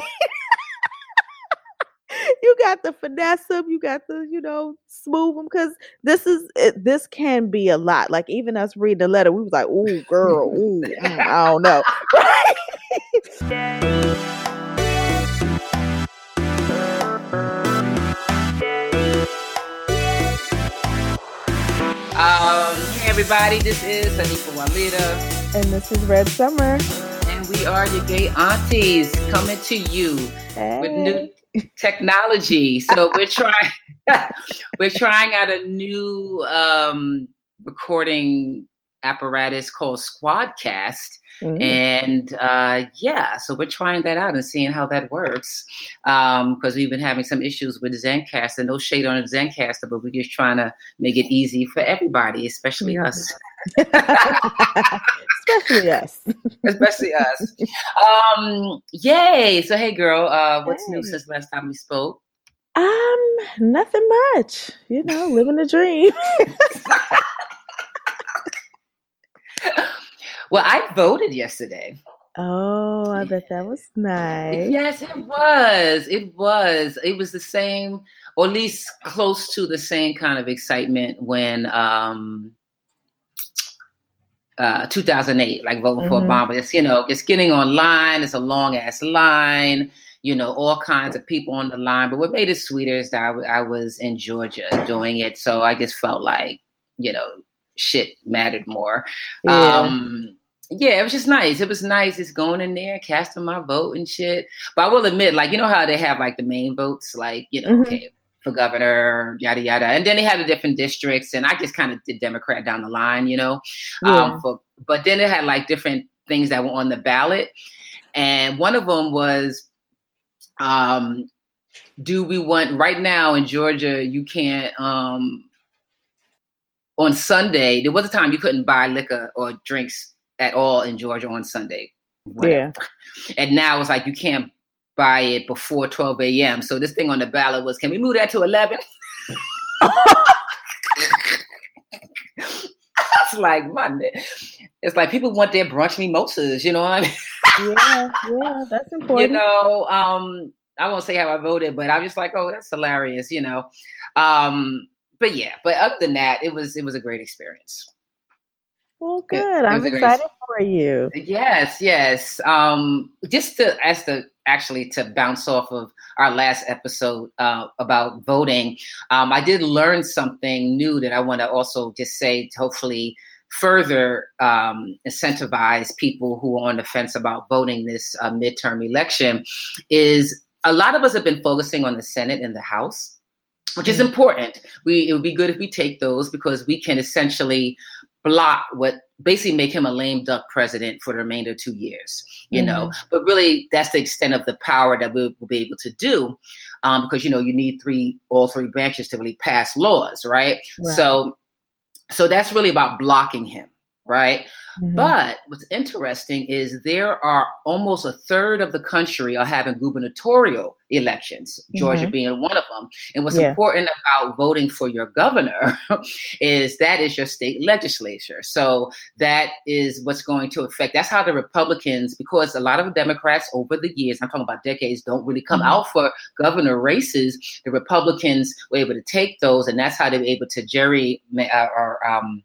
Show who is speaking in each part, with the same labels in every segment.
Speaker 1: you got the finesse them, you got the, you know, smooth them because this is it, this can be a lot. Like even us reading the letter, we was like, "Ooh, girl, ooh, mm, I don't know."
Speaker 2: Um, hey everybody, this is Anika Walida.
Speaker 1: And this is Red Summer.
Speaker 2: And we are your gay aunties coming to you
Speaker 1: hey.
Speaker 2: with new technology. So we're trying we're trying out a new um, recording apparatus called Squadcast. Mm-hmm. And uh, yeah, so we're trying that out and seeing how that works. Um, because um, we've been having some issues with Zencastr. No shade on Zencastr, but we're just trying to make it easy for everybody, especially mm-hmm. us.
Speaker 1: Especially us.
Speaker 2: especially us. Um, yay! So hey, girl, uh, what's hey. new since last time we spoke?
Speaker 1: Um, nothing much. You know, living the dream.
Speaker 2: Well, I voted yesterday.
Speaker 1: Oh, I bet that was nice.
Speaker 2: Yes, it was. It was. It was the same, or at least close to the same kind of excitement when um uh 2008, like voting mm-hmm. for Obama. It's you know, it's getting online. It's a long ass line. You know, all kinds of people on the line. But what made it sweeter is that I, I was in Georgia doing it, so I just felt like you know shit mattered more. Yeah. Um, yeah, it was just nice. It was nice just going in there, casting my vote and shit. But I will admit, like, you know how they have like the main votes, like, you know, mm-hmm. okay, for governor, yada yada. And then they had the different districts, and I just kind of did Democrat down the line, you know. Yeah. Um, for, but then it had like different things that were on the ballot, and one of them was, um, do we want right now in Georgia? You can't um, on Sunday. There was a time you couldn't buy liquor or drinks at all in Georgia on Sunday.
Speaker 1: Whatever.
Speaker 2: Yeah. And now it's like you can't buy it before 12 a.m. So this thing on the ballot was, can we move that to 11? It's like Monday. It's like people want their brunch mimosas, you know what I mean?
Speaker 1: yeah, yeah, that's important.
Speaker 2: You know, um, I won't say how I voted, but I'm just like, oh, that's hilarious, you know. Um, but yeah, but other than that, it was it was a great experience.
Speaker 1: Well, good. I'm excited for you.
Speaker 2: Yes, yes. Um, just to as to actually to bounce off of our last episode uh, about voting, um, I did learn something new that I want to also just say. To hopefully, further um, incentivize people who are on the fence about voting this uh, midterm election. Is a lot of us have been focusing on the Senate and the House which is mm-hmm. important. We it would be good if we take those because we can essentially block what basically make him a lame duck president for the remainder of two years you mm-hmm. know but really that's the extent of the power that we'll, we'll be able to do um, because you know you need three all three branches to really pass laws right? right so so that's really about blocking him right Mm-hmm. But what's interesting is there are almost a third of the country are having gubernatorial elections, Georgia mm-hmm. being one of them. And what's yeah. important about voting for your governor is that is your state legislature. So that is what's going to affect. That's how the Republicans, because a lot of Democrats over the years, I'm talking about decades, don't really come mm-hmm. out for governor races. The Republicans were able to take those, and that's how they were able to jerry uh, or um,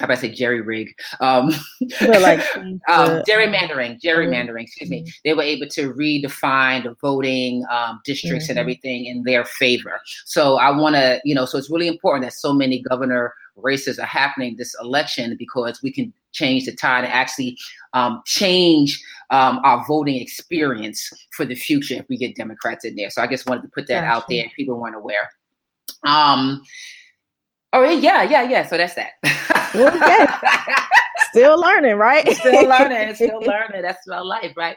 Speaker 2: I about to say jerry rig, um, like um, gerrymandering, gerrymandering. Excuse me. Mm-hmm. They were able to redefine the voting um, districts mm-hmm. and everything in their favor. So I want to, you know, so it's really important that so many governor races are happening this election because we can change the tide and actually um, change um, our voting experience for the future if we get Democrats in there. So I just wanted to put that gotcha. out there. People weren't aware. Um, Oh yeah, yeah, yeah. So that's that.
Speaker 1: yeah. Still learning, right?
Speaker 2: still learning, still learning. That's my life, right?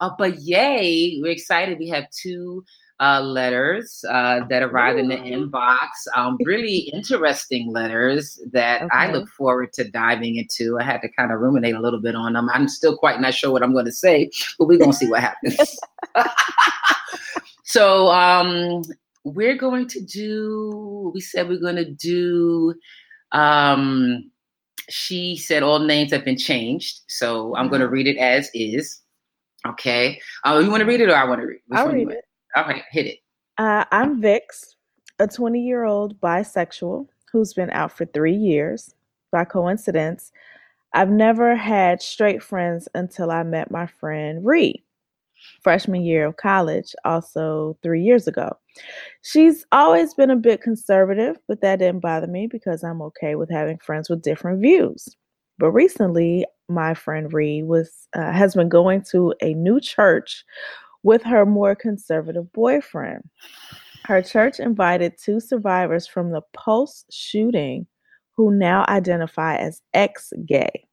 Speaker 2: Uh, but yay, we're excited. We have two uh, letters uh, that arrived Ooh. in the inbox. Um, really interesting letters that okay. I look forward to diving into. I had to kind of ruminate a little bit on them. I'm still quite not sure what I'm going to say, but we're going to see what happens. so um, we're going to do, we said we're going to do, um, she said all names have been changed. So I'm going to mm-hmm. read it as is. Okay. Uh, you want to read it or I want to read?
Speaker 1: Which I'll read it.
Speaker 2: All right, hit it.
Speaker 1: Uh, I'm Vix, a 20 year old bisexual who's been out for three years. By coincidence, I've never had straight friends until I met my friend Reed, freshman year of college, also three years ago. She's always been a bit conservative, but that didn't bother me because I'm okay with having friends with different views. But recently, my friend Reed was uh, has been going to a new church with her more conservative boyfriend. Her church invited two survivors from the Pulse shooting who now identify as ex gay.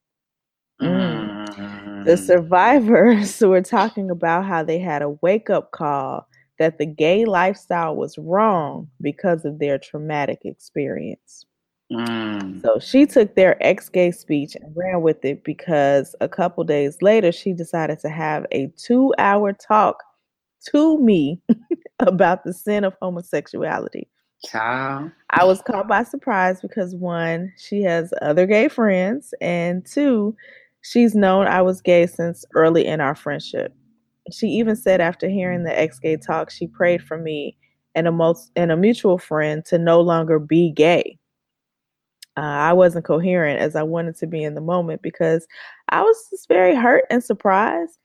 Speaker 1: Mm. The survivors were talking about how they had a wake up call that the gay lifestyle was wrong because of their traumatic experience. Mm. So she took their ex gay speech and ran with it because a couple days later she decided to have a two hour talk to me about the sin of homosexuality. Child. I was caught by surprise because one, she has other gay friends, and two, she's known I was gay since early in our friendship. She even said after hearing the ex gay talk, she prayed for me and a, most, and a mutual friend to no longer be gay. Uh, I wasn't coherent as I wanted to be in the moment because I was just very hurt and surprised.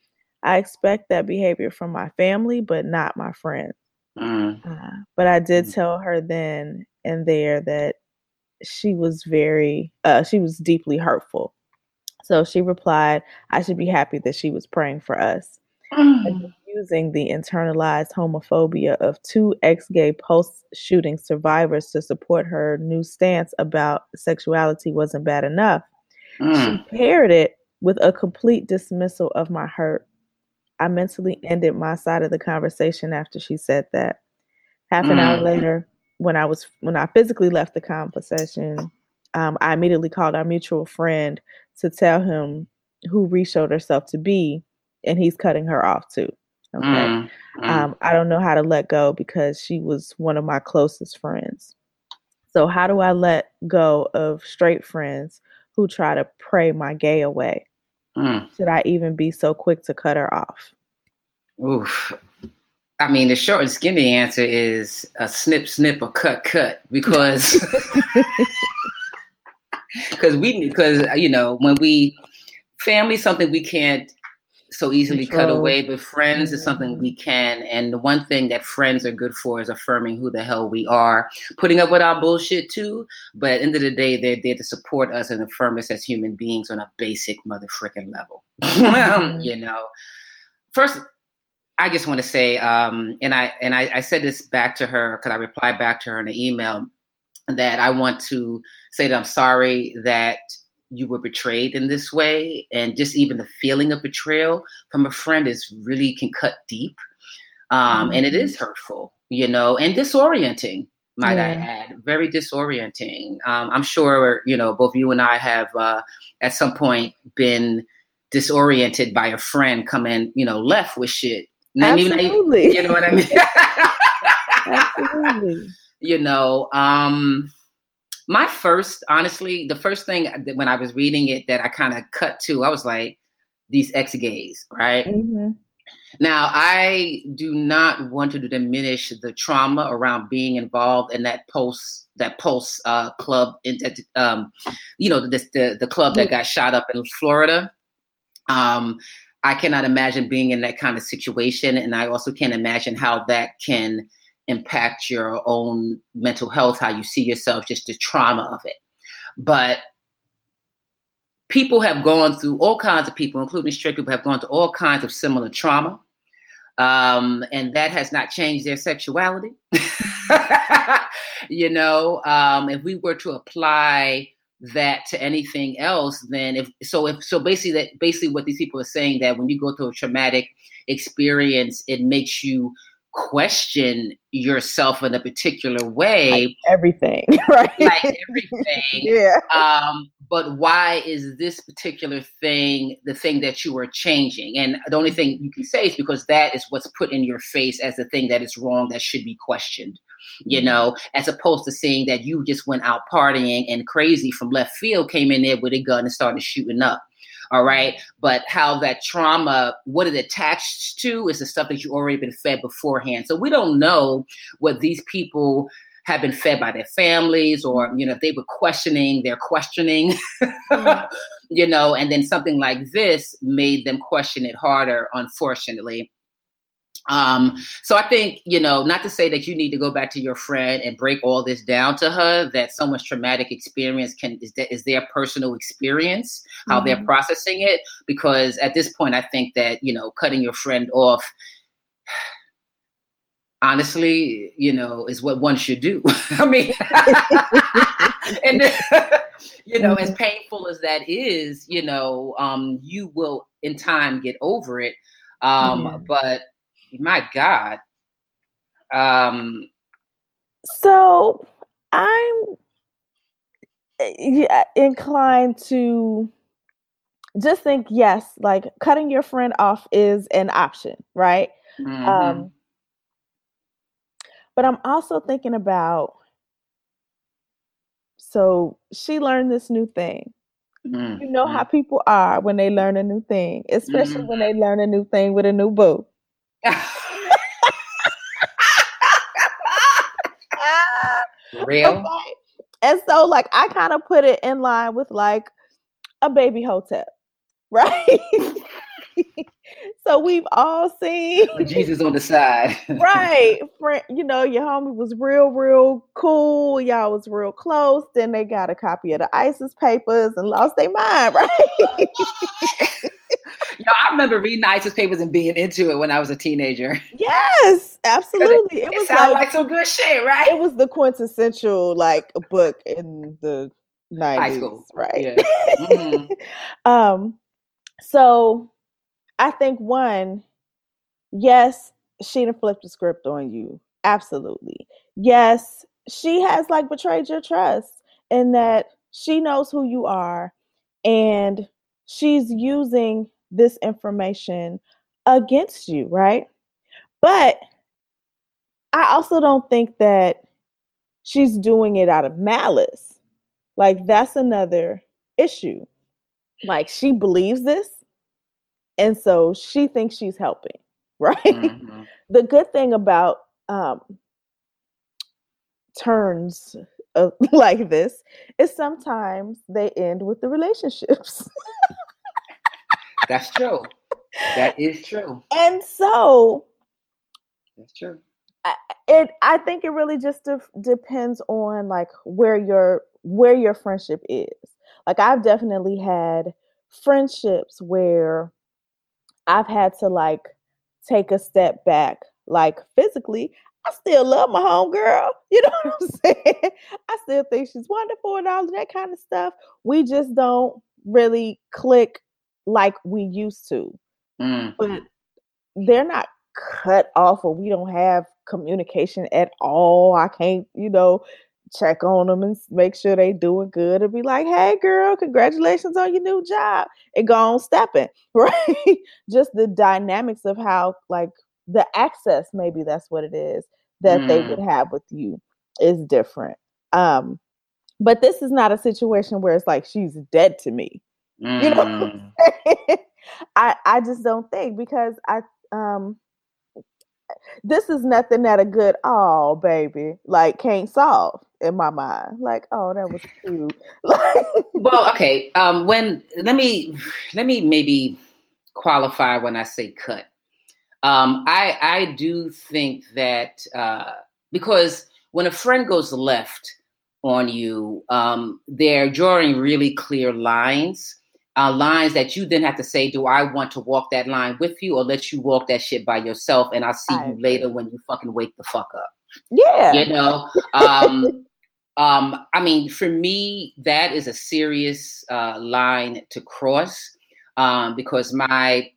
Speaker 1: I expect that behavior from my family, but not my friends. Mm. Uh, but I did mm. tell her then and there that she was very, uh, she was deeply hurtful. So she replied, I should be happy that she was praying for us. Mm. Using the internalized homophobia of two ex gay Pulse shooting survivors to support her new stance about sexuality wasn't bad enough. Mm. She paired it with a complete dismissal of my hurt I mentally ended my side of the conversation after she said that. Half an mm. hour later, when I was when I physically left the conversation, um, I immediately called our mutual friend to tell him who Reed showed herself to be, and he's cutting her off too. Okay. Mm. Mm. Um, I don't know how to let go because she was one of my closest friends. So how do I let go of straight friends who try to pray my gay away? Mm. Should I even be so quick to cut her off?
Speaker 2: Oof. I mean, the short and skinny answer is a snip, snip, or cut, cut, because because we because you know when we family something we can't so easily Control. cut away, but friends mm-hmm. is something we can. And the one thing that friends are good for is affirming who the hell we are, putting up with our bullshit too. But at the end of the day, they're there to support us and affirm us as human beings on a basic motherfucking level. mm-hmm. you know, first. I just want to say, um, and I and I, I said this back to her because I replied back to her in an email that I want to say that I'm sorry that you were betrayed in this way and just even the feeling of betrayal from a friend is really can cut deep um, mm-hmm. and it is mm-hmm. hurtful you know and disorienting might yeah. i add very disorienting um, i'm sure you know both you and i have uh, at some point been disoriented by a friend coming you know left with shit
Speaker 1: Absolutely.
Speaker 2: Even, you know what i mean Absolutely. you know um my first, honestly, the first thing that when I was reading it that I kind of cut to, I was like, these ex gays, right? Mm-hmm. Now, I do not want to diminish the trauma around being involved in that post that pulse uh, club, in, um, you know, the, the, the club that got shot up in Florida. Um, I cannot imagine being in that kind of situation, and I also can't imagine how that can impact your own mental health, how you see yourself, just the trauma of it. But people have gone through all kinds of people, including straight people, have gone through all kinds of similar trauma. Um, and that has not changed their sexuality. you know, um, if we were to apply that to anything else, then if so, if so, basically that basically what these people are saying that when you go through a traumatic experience, it makes you question yourself in a particular way.
Speaker 1: Like everything right?
Speaker 2: Like everything.
Speaker 1: Yeah.
Speaker 2: Um but why is this particular thing the thing that you are changing? And the only thing you can say is because that is what's put in your face as the thing that is wrong that should be questioned you mm-hmm. know as opposed to seeing that you just went out partying and crazy from left field came in there with a gun and started shooting up All right. But how that trauma, what it attached to is the stuff that you already been fed beforehand. So we don't know what these people have been fed by their families or, you know, if they were questioning, they're questioning, mm-hmm. you know, and then something like this made them question it harder, unfortunately. Um, so I think, you know, not to say that you need to go back to your friend and break all this down to her, that someone's traumatic experience can is, that is their personal experience, how mm-hmm. they're processing it. Because at this point, I think that, you know, cutting your friend off honestly, you know, is what one should do. I mean, and you know, as mm-hmm. painful as that is, you know, um, you will in time get over it. Um, mm-hmm. But my God. Um,
Speaker 1: so I'm eh, inclined to just think yes, like cutting your friend off is an option, right? Mm-hmm. Um, but I'm also thinking about so she learned this new thing. Mm-hmm. You know how people are when they learn a new thing, especially mm-hmm. when they learn a new thing with a new boo.
Speaker 2: Real. Okay.
Speaker 1: And so, like, I kind of put it in line with like a baby hotep, right? so we've all seen
Speaker 2: Jesus on the side,
Speaker 1: right? Friend, you know, your homie was real, real cool. Y'all was real close. Then they got a copy of the ISIS papers and lost their mind, right?
Speaker 2: Yo, I remember reading ISIS papers and being into it when I was a teenager.
Speaker 1: Yes, absolutely.
Speaker 2: It, it, it was like, like, some good shit, right?
Speaker 1: It was the quintessential like book in the 90s, High school. right? Yeah. Mm-hmm. um, so I think one, yes, she done flipped the script on you. Absolutely. Yes, she has like betrayed your trust in that she knows who you are and she's using this information against you, right? But I also don't think that she's doing it out of malice. Like, that's another issue. Like, she believes this, and so she thinks she's helping, right? Mm-hmm. the good thing about um, turns uh, like this is sometimes they end with the relationships.
Speaker 2: That's true. That is true.
Speaker 1: And so
Speaker 2: that's true.
Speaker 1: I, it I think it really just de- depends on like where your where your friendship is. Like I've definitely had friendships where I've had to like take a step back, like physically. I still love my home girl. You know what I'm saying? I still think she's wonderful and all of that kind of stuff. We just don't really click like we used to. Mm. But they're not cut off or we don't have communication at all. I can't, you know, check on them and make sure they doing good and be like, hey girl, congratulations on your new job. And go on stepping, right? Just the dynamics of how like the access, maybe that's what it is, that mm. they would have with you is different. Um, but this is not a situation where it's like she's dead to me. Mm. You know, mm. I I just don't think because I um this is nothing that a good oh baby like can't solve in my mind. Like oh that was cute.
Speaker 2: well, okay. Um, when let me let me maybe qualify when I say cut. Um, I I do think that uh, because when a friend goes left on you, um, they're drawing really clear lines uh, lines that you then have to say, do I want to walk that line with you or let you walk that shit by yourself? And I'll see you later when you fucking wake the fuck up.
Speaker 1: Yeah.
Speaker 2: You know? Um, um, I mean, for me, that is a serious uh, line to cross um, because my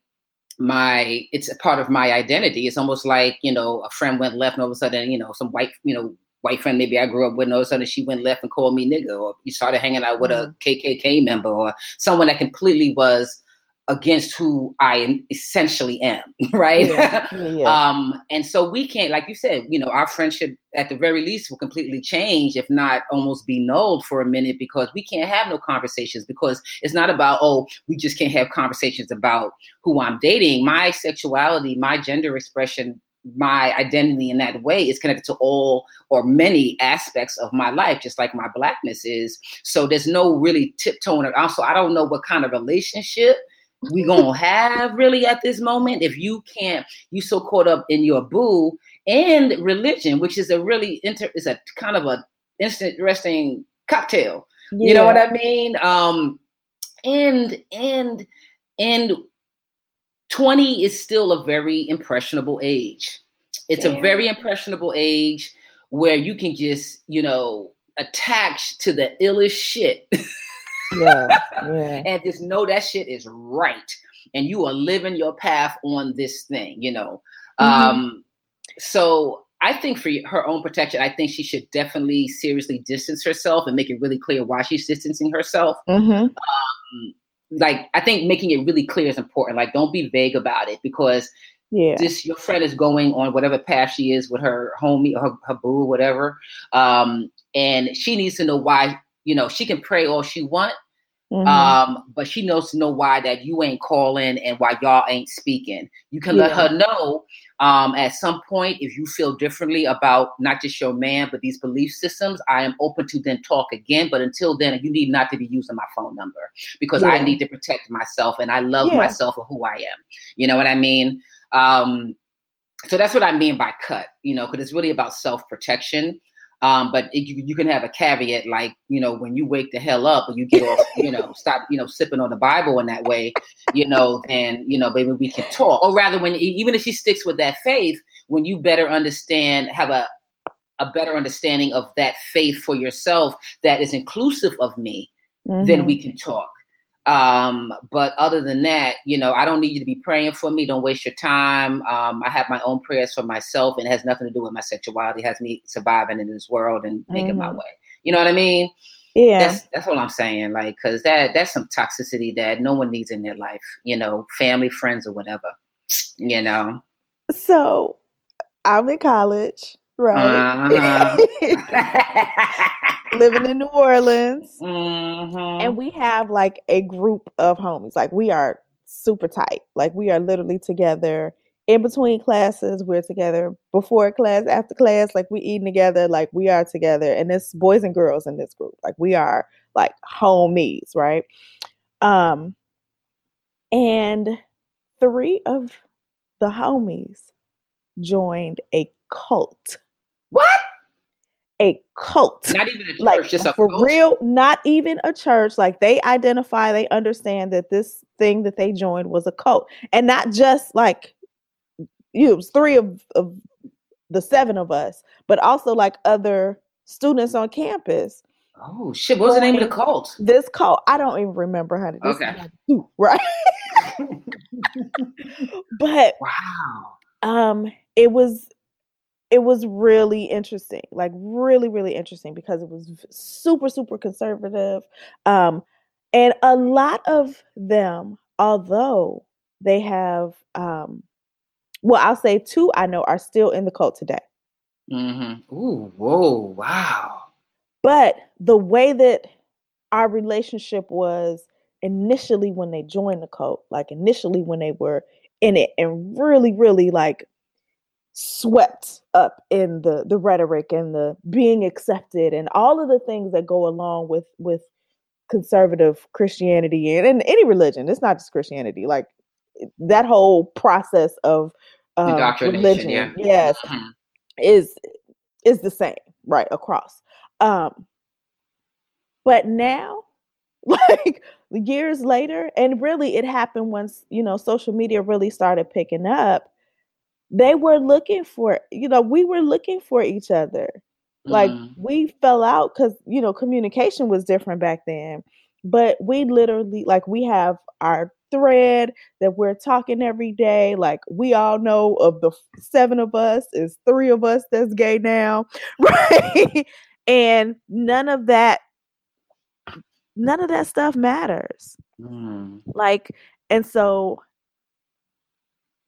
Speaker 2: my it's a part of my identity. It's almost like you know a friend went left and all of a sudden you know some white you know white friend maybe I grew up with, and all of a sudden she went left and called me nigga, or you started hanging out with a KKK mm-hmm. member, or someone that completely was against who I essentially am, right? Yeah. Yeah. um, and so we can't, like you said, you know, our friendship at the very least will completely change, if not almost be nulled for a minute, because we can't have no conversations. Because it's not about oh, we just can't have conversations about who I'm dating. My sexuality, my gender expression my identity in that way is connected to all or many aspects of my life, just like my blackness is. So there's no really tiptoeing. Also, I don't know what kind of relationship we gonna have really at this moment if you can't you so caught up in your boo and religion which is a really inter is a kind of a interesting cocktail yeah. you know what i mean um and and and 20 is still a very impressionable age it's a very impressionable age where you can just you know attach to the illest shit yeah, yeah. and just know that shit is right and you are living your path on this thing you know mm-hmm. um so i think for her own protection i think she should definitely seriously distance herself and make it really clear why she's distancing herself mm-hmm. um, like i think making it really clear is important like don't be vague about it because yeah this your friend is going on whatever path she is with her homie or her, her boo whatever um and she needs to know why you know, she can pray all she want, mm-hmm. um, but she knows to know why that you ain't calling and why y'all ain't speaking. You can yeah. let her know um, at some point if you feel differently about not just your man but these belief systems. I am open to then talk again, but until then, you need not to be using my phone number because yeah. I need to protect myself and I love yeah. myself for who I am. You know what I mean? Um, so that's what I mean by cut, you know, because it's really about self protection. Um, but it, you, you, can have a caveat like, you know, when you wake the hell up or you get off, you know, stop, you know, sipping on the Bible in that way, you know, and, you know, maybe we can talk. Or rather, when even if she sticks with that faith, when you better understand, have a, a better understanding of that faith for yourself that is inclusive of me, mm-hmm. then we can talk. Um, but other than that, you know, I don't need you to be praying for me. Don't waste your time. Um, I have my own prayers for myself, and it has nothing to do with my sexuality. It has me surviving in this world and making mm-hmm. my way. You know what I mean? Yeah, that's that's what I'm saying. Like, cause that that's some toxicity that no one needs in their life. You know, family, friends, or whatever. You know.
Speaker 1: So, I'm in college, right? Uh-huh. living in New Orleans, mm-hmm. and we have like a group of homies. Like we are super tight. Like we are literally together in between classes. We're together before class, after class. Like we eating together. Like we are together, and it's boys and girls in this group. Like we are like homies, right? Um, and three of the homies joined a cult.
Speaker 2: What?
Speaker 1: A cult.
Speaker 2: Not even a church,
Speaker 1: like,
Speaker 2: just a
Speaker 1: for
Speaker 2: cult.
Speaker 1: real, not even a church. Like they identify, they understand that this thing that they joined was a cult. And not just like you, it was three of, of the seven of us, but also like other students on campus.
Speaker 2: Oh shit! What was the name of the cult?
Speaker 1: This cult, I don't even remember how to.
Speaker 2: Okay.
Speaker 1: Do, right. but
Speaker 2: wow.
Speaker 1: Um, it was it was really interesting like really really interesting because it was super super conservative um and a lot of them although they have um well i'll say two i know are still in the cult today
Speaker 2: mm-hmm. Ooh, whoa wow
Speaker 1: but the way that our relationship was initially when they joined the cult like initially when they were in it and really really like swept up in the the rhetoric and the being accepted and all of the things that go along with with conservative Christianity and, and any religion. It's not just Christianity. Like that whole process of um, religion, yeah. yes, mm-hmm. is is the same right across. Um, but now, like years later, and really it happened once you know social media really started picking up they were looking for you know we were looking for each other like mm. we fell out because you know communication was different back then but we literally like we have our thread that we're talking every day like we all know of the seven of us is three of us that's gay now right and none of that none of that stuff matters mm. like And so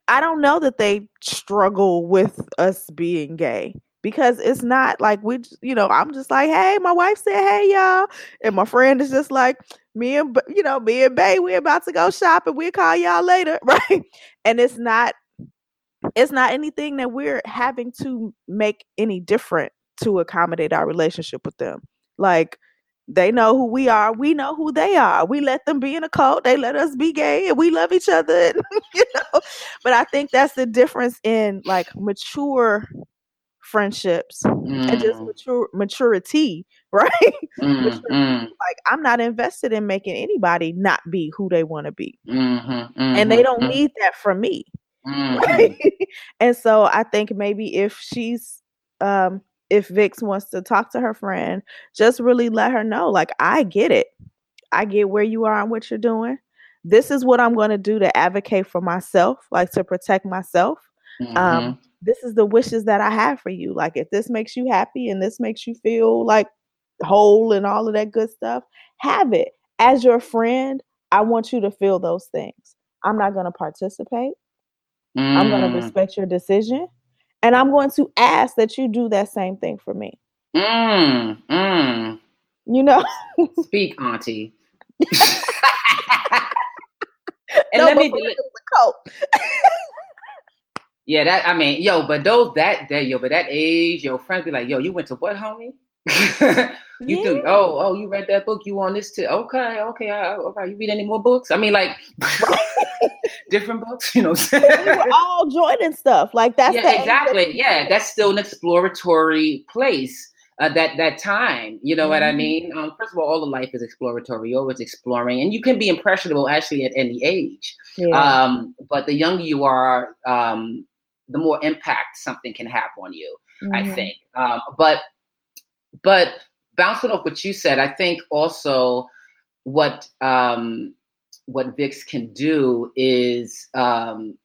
Speaker 1: I don't know that they struggle with us being gay because it's not like we, you know, I'm just like, hey, my wife said, hey, y'all. And my friend is just like, me and, you know, me and Bay, we're about to go shopping. We'll call y'all later. Right. And it's not, it's not anything that we're having to make any different to accommodate our relationship with them. Like, they know who we are. We know who they are. We let them be in a cult. They let us be gay, and we love each other. you know, but I think that's the difference in like mature friendships mm. and just mm. mature maturity, right? Mm, maturity. Mm. Like I'm not invested in making anybody not be who they want to be, mm-hmm, mm-hmm, and they don't mm-hmm. need that from me. Mm-hmm. Right? and so I think maybe if she's um if Vix wants to talk to her friend, just really let her know, like, I get it. I get where you are and what you're doing. This is what I'm going to do to advocate for myself, like to protect myself. Um, mm-hmm. Um, this is the wishes that I have for you. Like, if this makes you happy and this makes you feel like whole and all of that good stuff, have it. As your friend, I want you to feel those things. I'm not going to participate. Mm. I'm going to respect your decision. And I'm going to ask that you do that same thing for me. Mm, mm. You know?
Speaker 2: Speak, Auntie. and no, let me do yeah, that I mean, yo, but those that that yo, but that age, your friends be like, yo, you went to what, homie? you yeah. do oh oh you read that book you on this too okay okay okay you read any more books i mean like different books you know we
Speaker 1: were all joining stuff like that's
Speaker 2: yeah exactly yeah that's still an exploratory place uh, that that time you know mm-hmm. what i mm-hmm. mean um, first of all all of life is exploratory you're always exploring and you can be impressionable actually at any age yeah. um, but the younger you are um, the more impact something can have on you mm-hmm. i think um, but but bouncing off what you said, I think also what um, what Vix can do is um,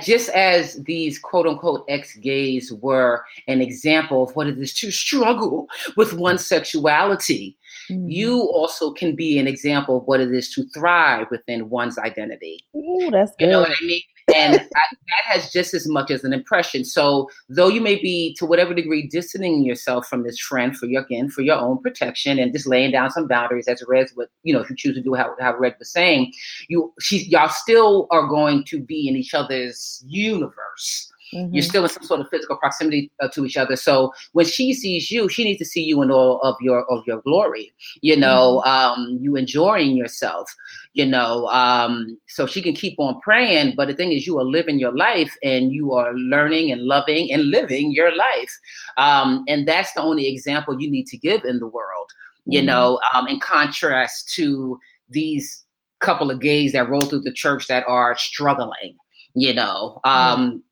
Speaker 2: just as these quote unquote ex gays were an example of what it is to struggle with one's sexuality, mm-hmm. you also can be an example of what it is to thrive within one's identity.
Speaker 1: Ooh, that's good.
Speaker 2: You know what I mean? And that, that has just as much as an impression. So though you may be to whatever degree distancing yourself from this friend for your again for your own protection and just laying down some boundaries, as Red what you know if you choose to do how, how Red was saying, you she y'all still are going to be in each other's universe. Mm-hmm. You're still in some sort of physical proximity uh, to each other. So when she sees you, she needs to see you in all of your of your glory. You know, mm-hmm. um, you enjoying yourself. You know, um, so she can keep on praying. But the thing is, you are living your life, and you are learning and loving and living your life. Um, and that's the only example you need to give in the world. Mm-hmm. You know, um, in contrast to these couple of gays that roll through the church that are struggling. You know, um,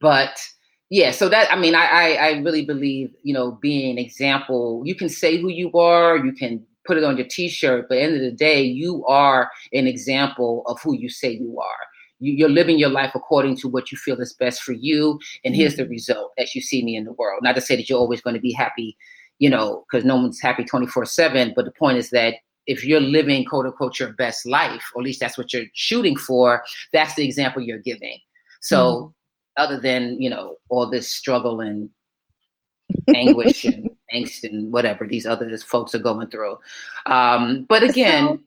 Speaker 2: but yeah so that i mean I, I, I really believe you know being an example you can say who you are you can put it on your t-shirt but at the end of the day you are an example of who you say you are. You, are living your life according to what you feel is best for you and here's the mm-hmm. result as you see me in the world. Not to say that you're always going to be happy you know because no one's happy 24 7 but the point is that if you're living quote unquote your best life or at least that's what you're shooting for that's the example you're giving. So mm-hmm other than you know all this struggle and anguish and angst and whatever these other folks are going through. Um, but again, so,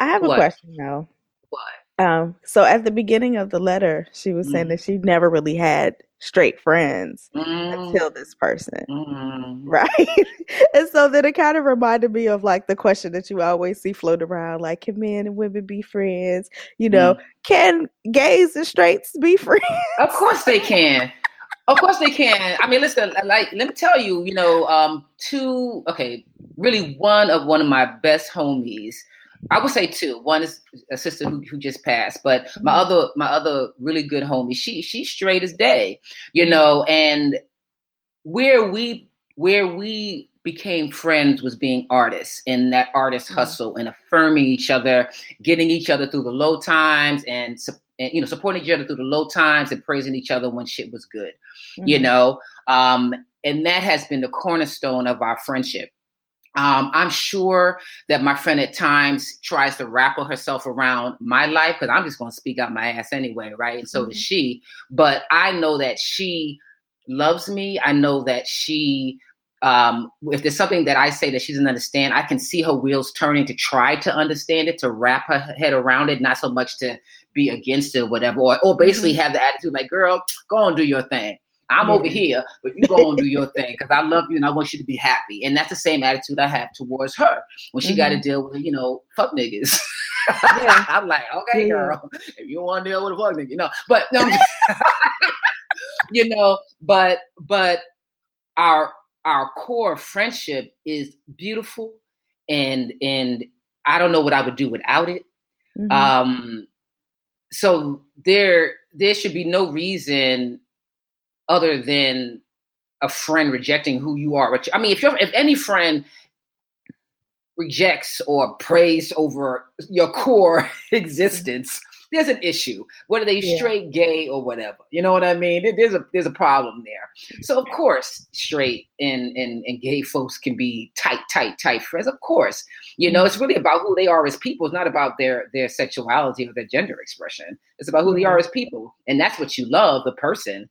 Speaker 1: I have what? a question though. What? Um, so at the beginning of the letter, she was saying mm. that she never really had straight friends mm. until this person. Mm. Right. and so then it kind of reminded me of like the question that you always see float around like, can men and women be friends? You know, mm. can gays and straights be friends?
Speaker 2: Of course they can. Of course they can. I mean, listen, like, let me tell you, you know, um, two, okay, really one of one of my best homies I would say two. One is a sister who, who just passed, but my mm-hmm. other my other really good homie, she she's straight as day, you know. And where we where we became friends was being artists and that artist mm-hmm. hustle and affirming each other, getting each other through the low times and, and you know supporting each other through the low times and praising each other when shit was good, mm-hmm. you know. Um, and that has been the cornerstone of our friendship Um, I'm sure that my friend at times tries to wrap herself around my life because I'm just going to speak out my ass anyway, right? And so mm-hmm. does she. But I know that she loves me. I know that she, um, if there's something that I say that she doesn't understand, I can see her wheels turning to try to understand it, to wrap her head around it, not so much to be against it or whatever, or, or basically mm-hmm. have the attitude like, girl, go and do your thing. I'm over here, but you go and do your thing because I love you and I want you to be happy. And that's the same attitude I have towards her when she mm-hmm. got to deal with, you know, fuck niggas. Yeah. I'm like, okay, yeah. girl, if you want to deal with a fuck nigga, you know. But no, you know, but but our our core friendship is beautiful, and and I don't know what I would do without it. Mm-hmm. Um, so there there should be no reason other than a friend rejecting who you are. Which I mean, if you're if any friend rejects or prays over your core existence, there's an issue. Whether they yeah. straight, gay, or whatever. You know what I mean? There's a there's a problem there. So of course, straight and and, and gay folks can be tight, tight, tight friends. Of course. You know, it's mm-hmm. really about who they are as people. It's not about their their sexuality or their gender expression. It's about who they mm-hmm. are as people. And that's what you love, the person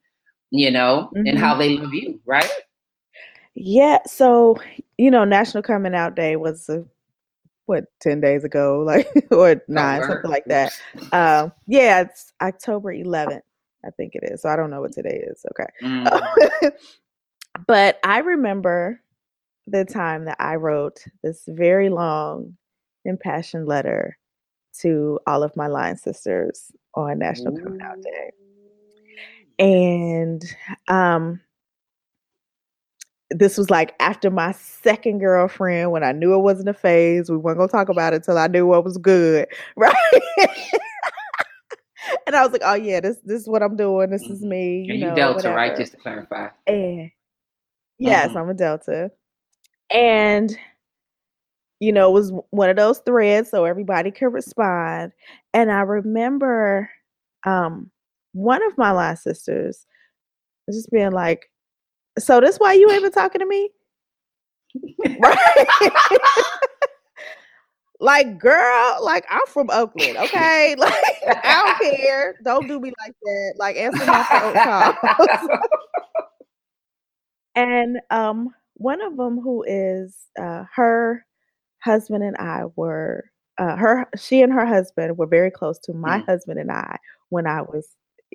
Speaker 2: you know, mm-hmm. and how they love you, right?
Speaker 1: Yeah. So, you know, National Coming Out Day was uh, what ten days ago, like or nine, oh, something like that. Um, yeah, it's October 11th, I think it is. So I don't know what today is. Okay, mm. but I remember the time that I wrote this very long, impassioned letter to all of my line sisters on National Coming Out Day and um this was like after my second girlfriend when I knew it wasn't a phase. We weren't gonna talk about it until I knew what was good, right? and I was like, oh yeah, this this is what I'm doing. This is mm-hmm. me. You,
Speaker 2: and
Speaker 1: you know,
Speaker 2: Delta, whatever. right? Just to clarify.
Speaker 1: And yes, mm-hmm. I'm a Delta. And you know, it was one of those threads so everybody could respond. And I remember um one of my last sisters just being like, "So this why you ain't been talking to me?" right? like, girl, like I'm from Oakland, okay? Like, I don't care. Don't do me like that. Like, answer my phone calls. and um, one of them who is uh, her husband and I were uh, her she and her husband were very close to my mm. husband and I when I was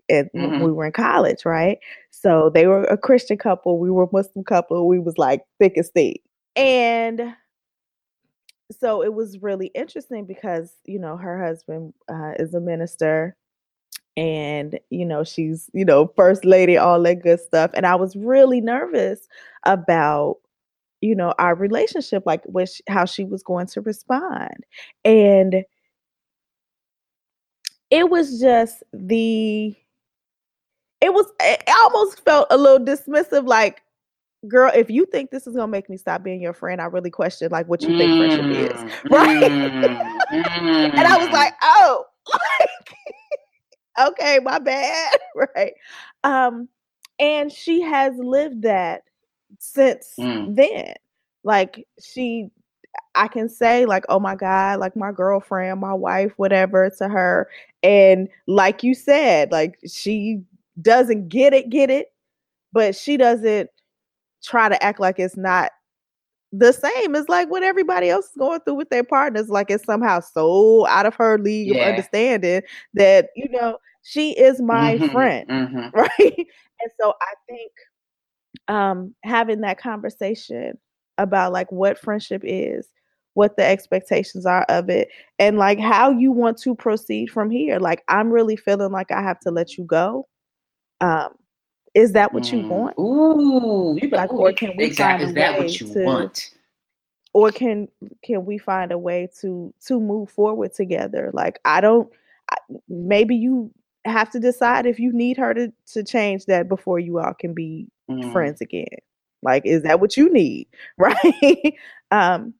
Speaker 1: and mm-hmm. we were in college, right? So they were a Christian couple, we were a Muslim couple, we was like thick as thick. And so it was really interesting because, you know, her husband uh, is a minister and, you know, she's, you know, first lady, all that good stuff. And I was really nervous about you know our relationship like which how she was going to respond and it was just the it was it almost felt a little dismissive like girl if you think this is gonna make me stop being your friend i really question like what you mm, think friendship is. Mm, right? mm, and i was like oh like, okay my bad. Right. Um and she has lived that since mm. then. Like she I can say like, oh my God, like my girlfriend, my wife, whatever to her. And like you said, like she doesn't get it, get it, but she doesn't try to act like it's not the same as like what everybody else is going through with their partners. Like it's somehow so out of her league yeah. of understanding that, you know, she is my mm-hmm, friend. Mm-hmm. Right. And so I think um having that conversation about like what friendship is what the expectations are of it and like how you want to proceed from here like i'm really feeling like i have to let you go um, is that what you mm. want?
Speaker 2: Ooh, you like, or can we exactly. find a is that what you to, want?
Speaker 1: Or can can we find a way to to move forward together? Like I don't. I, maybe you have to decide if you need her to to change that before you all can be mm. friends again. Like, is that what you need, right? um,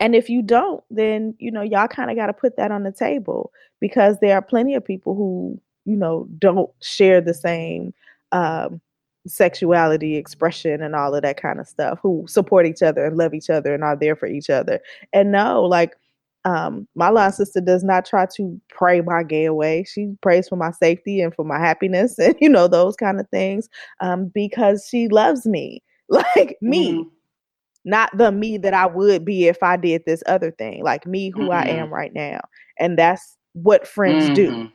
Speaker 1: and if you don't, then you know y'all kind of got to put that on the table because there are plenty of people who you know don't share the same um, sexuality expression and all of that kind of stuff who support each other and love each other and are there for each other and no like um, my line sister does not try to pray my gay away. She prays for my safety and for my happiness and you know those kind of things um, because she loves me, like me, mm-hmm. not the me that I would be if I did this other thing, like me who mm-hmm. I am right now, and that's what friends mm-hmm. do.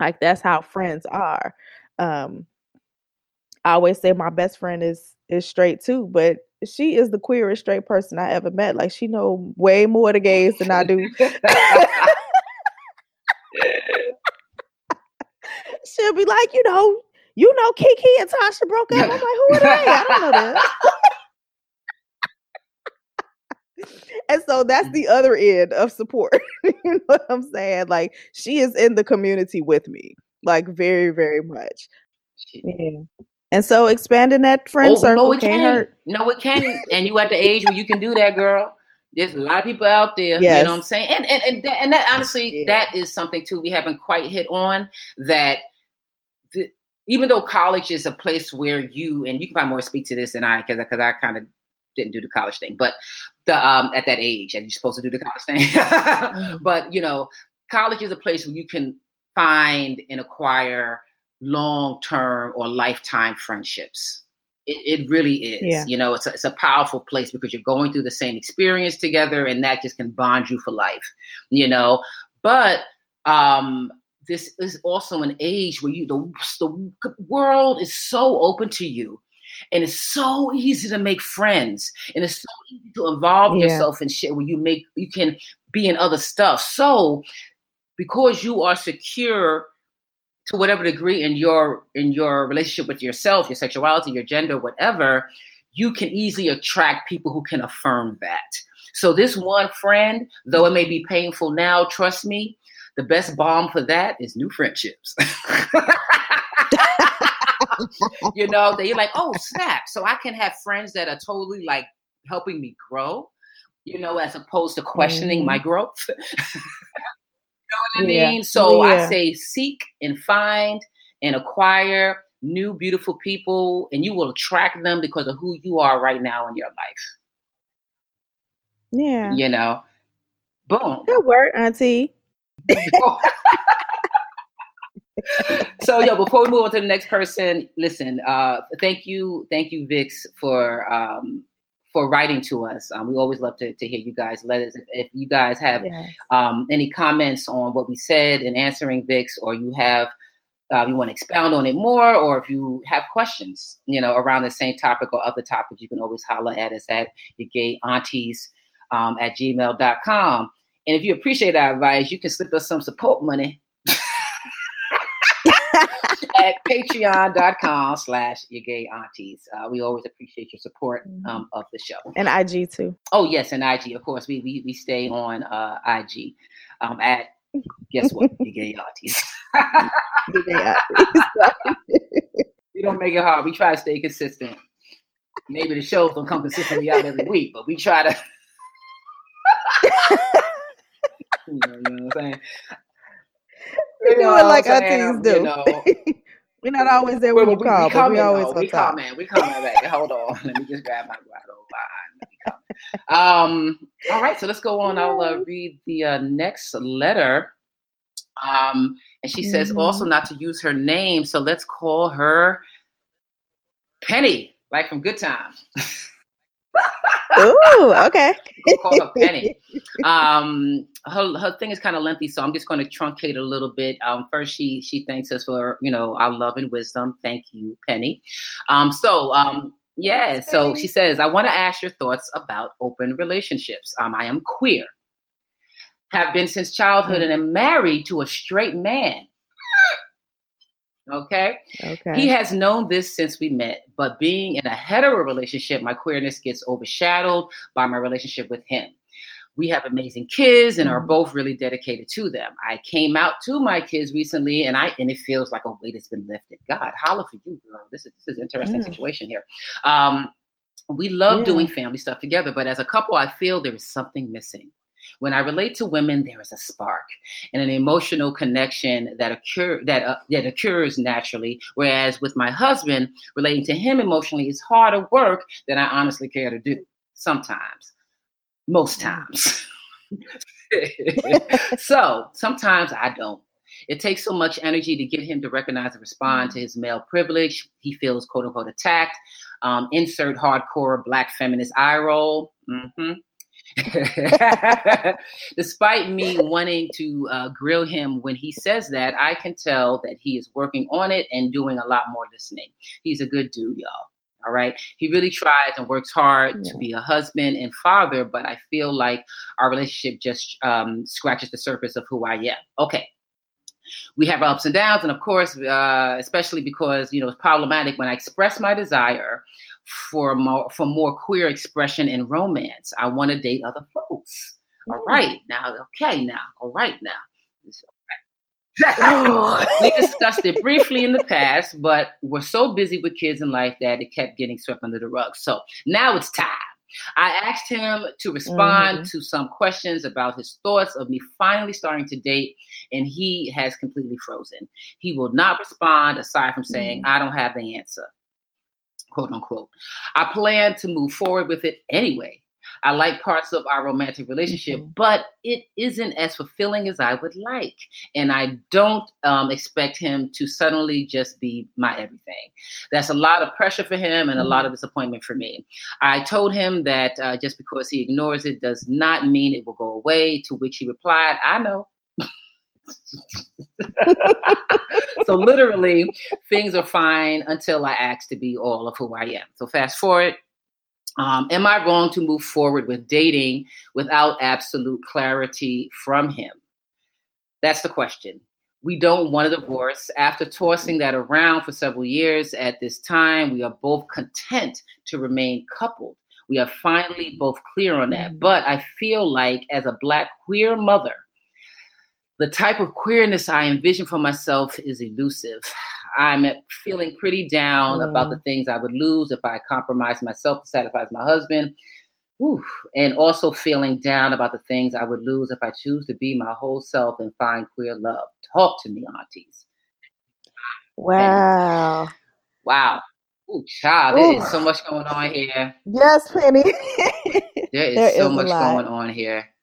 Speaker 1: Like that's how friends are. Um, I always say my best friend is is straight too, but she is the queerest straight person I ever met. Like she know way more the gays than I do. She'll be like, you know, you know, Kiki and Tasha broke up. I'm like, who are they? I don't know that. and so that's mm. the other end of support. you know what I'm saying? Like she is in the community with me, like very, very much. Yeah. And so expanding that friend oh, circle no, it can't, can. hurt.
Speaker 2: No, it can. and you at the age where you can do that, girl. There's a lot of people out there. Yes. You know what I'm saying? And and and that, and that honestly, yeah. that is something too we haven't quite hit on. That the, even though college is a place where you and you can probably more speak to this than I because because I kind of didn't do the college thing, but the um at that age and you're supposed to do the college thing. But you know, college is a place where you can find and acquire long term or lifetime friendships. It, it really is. Yeah. You know, it's a, it's a powerful place because you're going through the same experience together, and that just can bond you for life. You know, but um, this is also an age where you the, the world is so open to you and it's so easy to make friends and it's so easy to involve yeah. yourself in shit where you make you can be in other stuff so because you are secure to whatever degree in your in your relationship with yourself, your sexuality, your gender, whatever, you can easily attract people who can affirm that. So this one friend, though it may be painful now, trust me, the best balm for that is new friendships. you know, they are like, oh snap. So I can have friends that are totally like helping me grow, you know, as opposed to questioning mm. my growth. You know what I mean? Yeah. So yeah. I say seek and find and acquire new beautiful people and you will attract them because of who you are right now in your life.
Speaker 1: Yeah.
Speaker 2: You know. Boom.
Speaker 1: Good work, Auntie.
Speaker 2: so yo, before we move on to the next person, listen, uh thank you, thank you, Vix, for um for writing to us. Um, we always love to, to hear you guys. Let us if, if you guys have yes. um, any comments on what we said in answering Vix, or you have uh, you want to expound on it more, or if you have questions, you know, around the same topic or other topics, you can always holler at us at your gay aunties um, at gmail.com. And if you appreciate our advice, you can slip us some support money at patreon.com slash your gay aunties. Uh, we always appreciate your support mm-hmm. um, of the show.
Speaker 1: And IG too.
Speaker 2: Oh, yes, and IG. Of course, we we, we stay on uh, IG um, at, guess what? your gay aunties. we don't make it hard. We try to stay consistent. Maybe the shows don't come consistently out every week, but we try to. you, know, you know what I'm saying?
Speaker 1: We do it like aunties do. You know, We're not always there when we, you call, we but we always
Speaker 2: we come man. We coming back. Hold on. Let me just grab my bottle. Um, all right, so let's go on. I'll uh, read the uh, next letter. Um, and she says mm-hmm. also not to use her name, so let's call her Penny, like from Good Times.
Speaker 1: Ooh, okay.
Speaker 2: call her Penny. Um, her her thing is kind of lengthy, so I'm just going to truncate a little bit. Um, first, she she thanks us for you know our love and wisdom. Thank you, Penny. Um, so um, yeah, so she says, I want to ask your thoughts about open relationships. Um, I am queer, have been since childhood, and am married to a straight man. Okay. Okay. He has known this since we met, but being in a hetero relationship, my queerness gets overshadowed by my relationship with him we have amazing kids and are mm-hmm. both really dedicated to them. I came out to my kids recently and I and it feels like a weight has been lifted. God, holla for you, girl. This is this is interesting mm. situation here. Um, we love yeah. doing family stuff together, but as a couple, I feel there is something missing. When I relate to women, there is a spark and an emotional connection that occur that uh, that occurs naturally. Whereas with my husband, relating to him emotionally is harder work than I honestly care to do. Sometimes, most mm. times. so sometimes I don't. It takes so much energy to get him to recognize and respond to mm. his male privilege. He feels quote unquote attacked. Um, insert hardcore black feminist eye roll. Mm-hmm. Despite me wanting to uh, grill him when he says that, I can tell that he is working on it and doing a lot more listening. He's a good dude, y'all. All right. He really tries and works hard yeah. to be a husband and father, but I feel like our relationship just um, scratches the surface of who I am. Okay. We have ups and downs, and of course, uh, especially because you know it's problematic when I express my desire for more for more queer expression in romance. I want to date other folks. All mm. right, now, okay, now, all right, now. we discussed it briefly in the past, but we're so busy with kids in life that it kept getting swept under the rug. So now it's time. I asked him to respond mm-hmm. to some questions about his thoughts of me finally starting to date, and he has completely frozen. He will not respond aside from saying, mm-hmm. I don't have the answer quote unquote. I plan to move forward with it anyway. I like parts of our romantic relationship, mm-hmm. but it isn't as fulfilling as I would like. And I don't um, expect him to suddenly just be my everything. That's a lot of pressure for him and a lot mm-hmm. of disappointment for me. I told him that uh, just because he ignores it does not mean it will go away, to which he replied, I know. so literally, things are fine until I ask to be all of who I am. So fast forward. Um, am I wrong to move forward with dating without absolute clarity from him? That's the question. We don't want a divorce. After tossing that around for several years at this time, we are both content to remain coupled. We are finally both clear on that. Mm-hmm. But I feel like, as a Black queer mother, the type of queerness I envision for myself is elusive. I'm feeling pretty down mm. about the things I would lose if I compromise myself to satisfy my husband. Whew. And also feeling down about the things I would lose if I choose to be my whole self and find queer love. Talk to me, aunties.
Speaker 1: Wow.
Speaker 2: And, wow. Ooh, child, there is so much going on here.
Speaker 1: Yes, Penny.
Speaker 2: there is there so is much going on here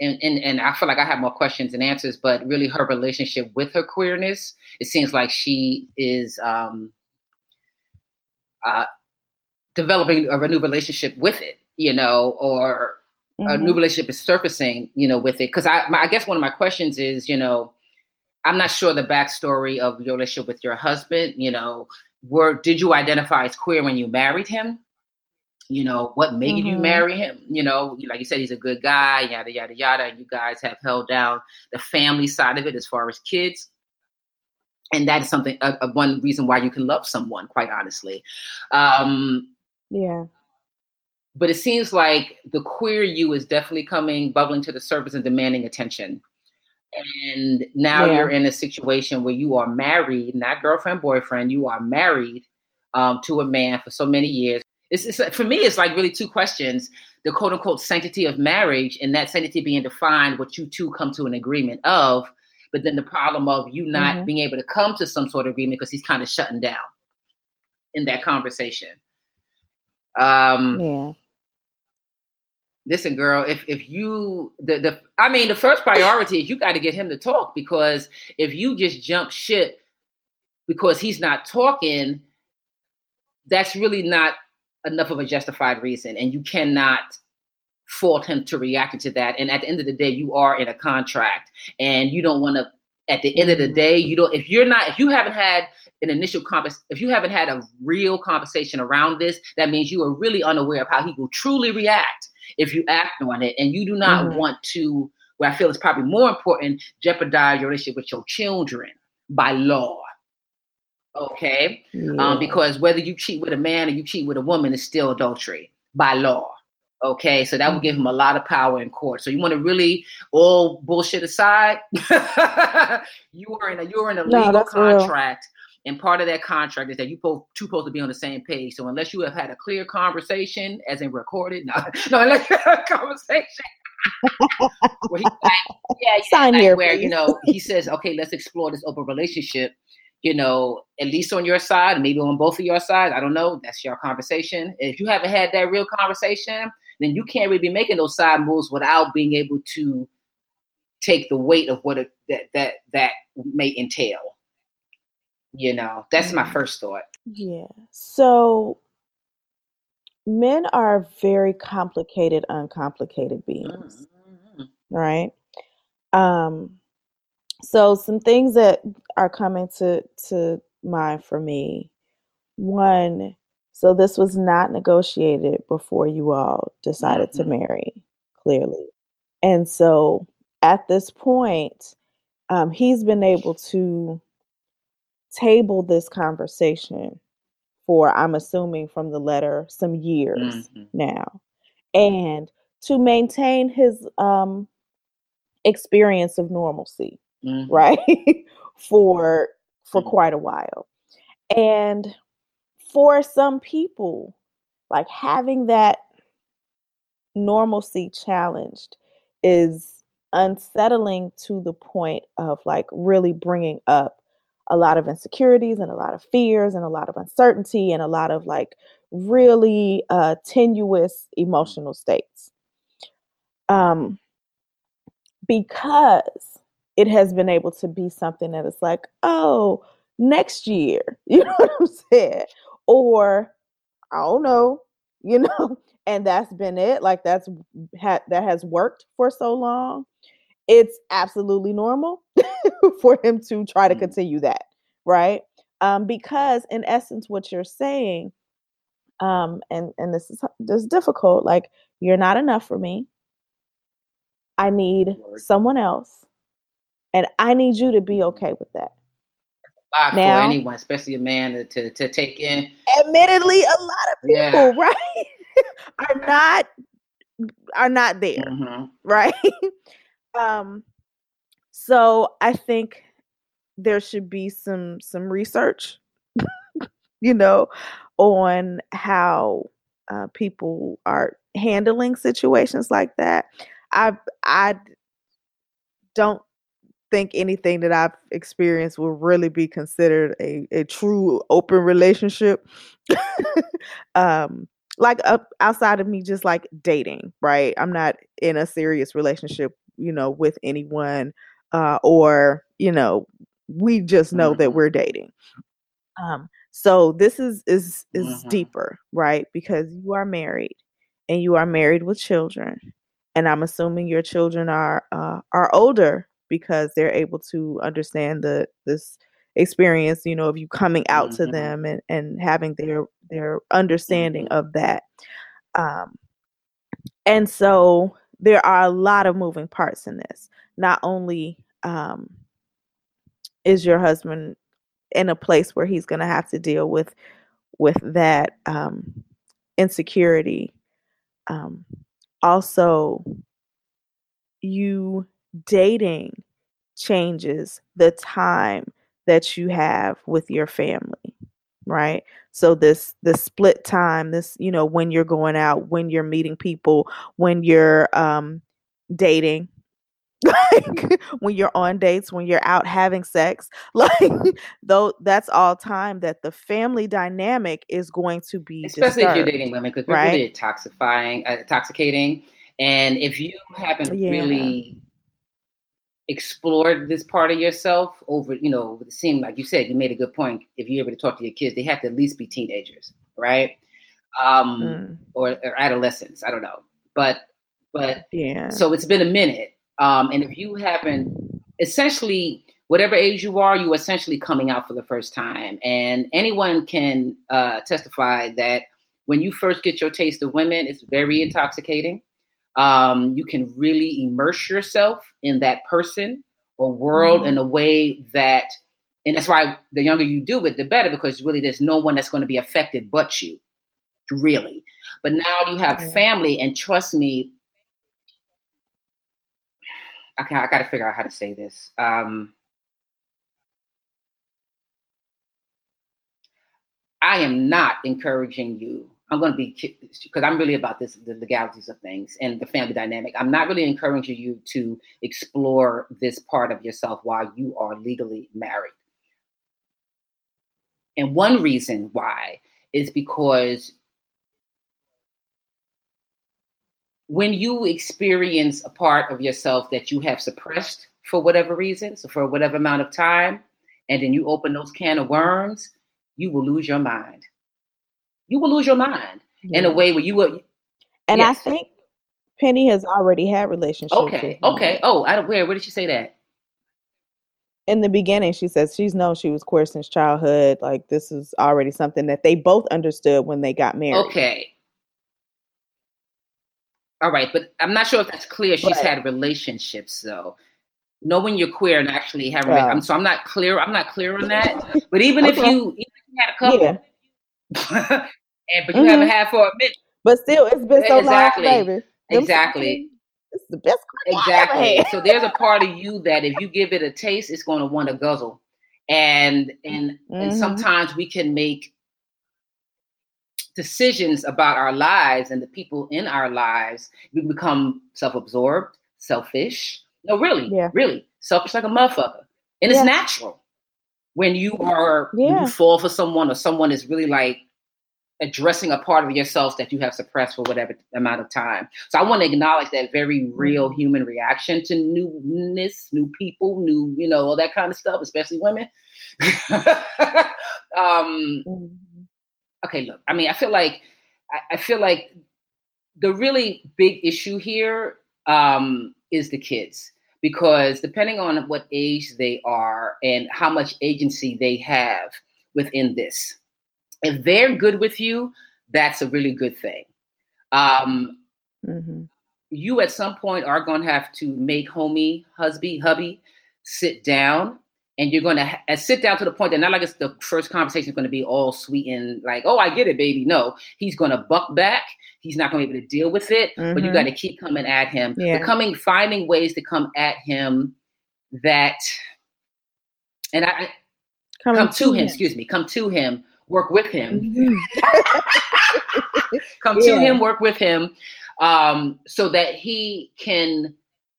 Speaker 2: and, and and I feel like I have more questions and answers, but really her relationship with her queerness, it seems like she is um, uh, developing a new relationship with it, you know, or mm-hmm. a new mm-hmm. relationship is surfacing, you know, with it. Because I, my, I guess one of my questions is, you know, I'm not sure the backstory of your relationship with your husband. You know, were did you identify as queer when you married him? You know, what made mm-hmm. you marry him? You know, like you said, he's a good guy, yada, yada, yada. And you guys have held down the family side of it as far as kids. And that is something, uh, uh, one reason why you can love someone, quite honestly. Um,
Speaker 1: yeah.
Speaker 2: But it seems like the queer you is definitely coming, bubbling to the surface and demanding attention. And now yeah. you're in a situation where you are married, not girlfriend, boyfriend, you are married um, to a man for so many years it's, it's for me, it's like really two questions: the quote unquote sanctity of marriage, and that sanctity being defined, what you two come to an agreement of. But then the problem of you not mm-hmm. being able to come to some sort of agreement because he's kind of shutting down in that conversation. Um, yeah. Listen, girl, if if you the the I mean the first priority is you got to get him to talk because if you just jump ship because he's not talking, that's really not enough of a justified reason, and you cannot fault him to reacting to that. And at the end of the day, you are in a contract, and you don't want to. At the end of the mm-hmm. day, you don't. If you're not, if you haven't had an initial convers, if you haven't had a real conversation around this, that means you are really unaware of how he will truly react if you act on it, and you do not mm-hmm. want to. What I feel is probably more important: jeopardize your relationship with your children by law Okay. Um. Um, because whether you cheat with a man or you cheat with a woman is still adultery by law. Okay. So that would give him a lot of power in court. So you want to really all bullshit aside, you are in a you're in a legal contract. Real. And part of that contract is that you both two supposed to be on the same page. So unless you have had a clear conversation, as in recorded, no, no, unless you have a conversation, where he, like, yeah, yeah,
Speaker 1: Sign
Speaker 2: like
Speaker 1: here,
Speaker 2: where
Speaker 1: please.
Speaker 2: you know he says, okay, let's explore this open relationship. You know, at least on your side, maybe on both of your sides. I don't know. That's your conversation. If you haven't had that real conversation, then you can't really be making those side moves without being able to take the weight of what it, that that that may entail. You know, that's my
Speaker 1: Mhm.
Speaker 2: first thought.
Speaker 1: Yeah. So men are very complicated, uncomplicated beings,
Speaker 2: Mhm.
Speaker 1: right? Um, so some things that are coming to to mind for me. One, so this was not negotiated before you all decided to
Speaker 2: Mhm.
Speaker 1: marry, clearly. And so at this point, um, he's been able to table this conversation for, I'm assuming from the letter, some years
Speaker 2: Mhm.
Speaker 1: now. And to maintain his um, experience of normalcy,
Speaker 2: Mhm.
Speaker 1: right? for for
Speaker 2: Mhm.
Speaker 1: quite a while. And for some people, like having that normalcy challenged is unsettling to the point of like really bringing up a lot of insecurities and a lot of fears and a lot of uncertainty and a lot of like really uh, tenuous emotional states. Um, because it has been able to be something that is like, oh, next year, you know what I'm saying? Or I don't know, you know, and that's been it. Like that's had that has worked for so long. It's absolutely normal for him to try to
Speaker 2: Mhm.
Speaker 1: continue that, right? Um, because in essence, what you're saying, um, and and this is this is difficult. Like you're not enough for me. I need someone else, and I need you to be okay with that.
Speaker 2: lot for
Speaker 1: Now-
Speaker 2: anyone, especially a man, to, to, to take in.
Speaker 1: Admittedly, a lot of people,
Speaker 2: Yeah.
Speaker 1: right, are not are not there.
Speaker 2: Mhm.
Speaker 1: right? um, so I think there should be some some research, you know, on how uh, people are handling situations like that. I I don't think anything that I've experienced will really be considered a, a true open relationship. um, like up outside of me just like dating, right? I'm not in a serious relationship, you know, with anyone, uh, or you know, we just know that
Speaker 2: Mhm.
Speaker 1: we're dating. Um, so this is is is
Speaker 2: Mhm.
Speaker 1: deeper, right? Because you are married and you are married with children, and I'm assuming your children are uh, are older because they're able to understand the this experience, you know, of you coming out to
Speaker 2: Mhm.
Speaker 1: them and and having their their understanding
Speaker 2: Mhm.
Speaker 1: of that. Um, and so there are a lot of moving parts in this. Not only um, is your husband in a place where he's going to have to deal with with that um, insecurity. Um, also, you dating changes the time that you have with your family, right? So this this split time, this you know when you're going out, when you're meeting people, when you're um, dating, like when you're on dates, when you're out having sex, like though that's all time that the family dynamic is going to be
Speaker 2: Especially if you're dating women, because they're
Speaker 1: right?
Speaker 2: really intoxifying, uh, intoxicating. And if you haven't
Speaker 1: Yeah.
Speaker 2: really explored this part of yourself over, you know, it seemed like you said, you made a good point. If you're able to talk to your kids, they have to at least be teenagers, right? Um,
Speaker 1: Mm,
Speaker 2: or, or adolescents. I don't know, but but
Speaker 1: yeah.
Speaker 2: so it's been a minute. Um, and if you haven't, essentially, whatever age you are, you are essentially coming out for the first time. And anyone can uh, testify that when you first get your taste of women, it's very intoxicating. Um, you can really immerse yourself in that person or world in a way that, and that's why the younger you do it, the better, because really there's no one that's going to be affected but you, really. But now you have
Speaker 1: Yeah.
Speaker 2: family, and trust me, okay, I got to figure out how to say this. Um, I am not encouraging you. I'm going to be because I'm really about this the legalities of things and the family dynamic. I'm not really encouraging you to explore this part of yourself while you are legally married. And one reason why is because when you experience a part of yourself that you have suppressed for whatever reason, so for whatever amount of time, and then you open those can of worms, you will lose your mind. You will lose your mind yeah. in a way where you will.
Speaker 1: And yes. I think Penny has already had relationships.
Speaker 2: Okay. Okay. Oh, I don't. Where? Where did she say that?
Speaker 1: In the beginning, she says she's known she was queer since childhood. Like this is already something that they both understood when they got married.
Speaker 2: Okay. All right, but I'm not sure if that's clear. She's but, had relationships though. Knowing you're queer and actually having, uh, I'm, so I'm not clear. I'm not clear on that. But even okay. if you, even if you had a couple, yeah. and but you mm-hmm. haven't had for a minute.
Speaker 1: But still, it's been so exactly. long, baby.
Speaker 2: exactly.
Speaker 1: Is the best.
Speaker 2: Exactly. so there's a part of you that if you give it a taste, it's going to want to guzzle, and and mm-hmm. and sometimes we can make decisions about our lives and the people in our lives. We become self-absorbed, selfish. No, really, yeah. really selfish like a motherfucker, and yeah. it's natural when you are yeah. when you fall for someone or someone is really like addressing a part of yourself that you have suppressed for whatever amount of time. So I want to acknowledge that very real mm-hmm. human reaction to newness, new people, new, you know, all that kind of stuff, especially women. um, mm-hmm. okay, look, I mean, I feel like I, I feel like the really big issue here um, is the kids because depending on what age they are and how much agency they have within this, if they're good with you, that's a really good thing. Um, mm-hmm. You at some point are going to have to make homie, husby, hubby sit down and you're going to ha- sit down to the point that not like it's the first conversation is going to be all sweet and like, oh, I get it, baby. No, he's going to buck back. He's not going to be able to deal with it, mm-hmm. but you got to keep coming at him, yeah. becoming, finding ways to come at him that, and I come, come to, him, him, excuse me, come to him, work with him, mm-hmm. come yeah. to him, work with him, um, so that he can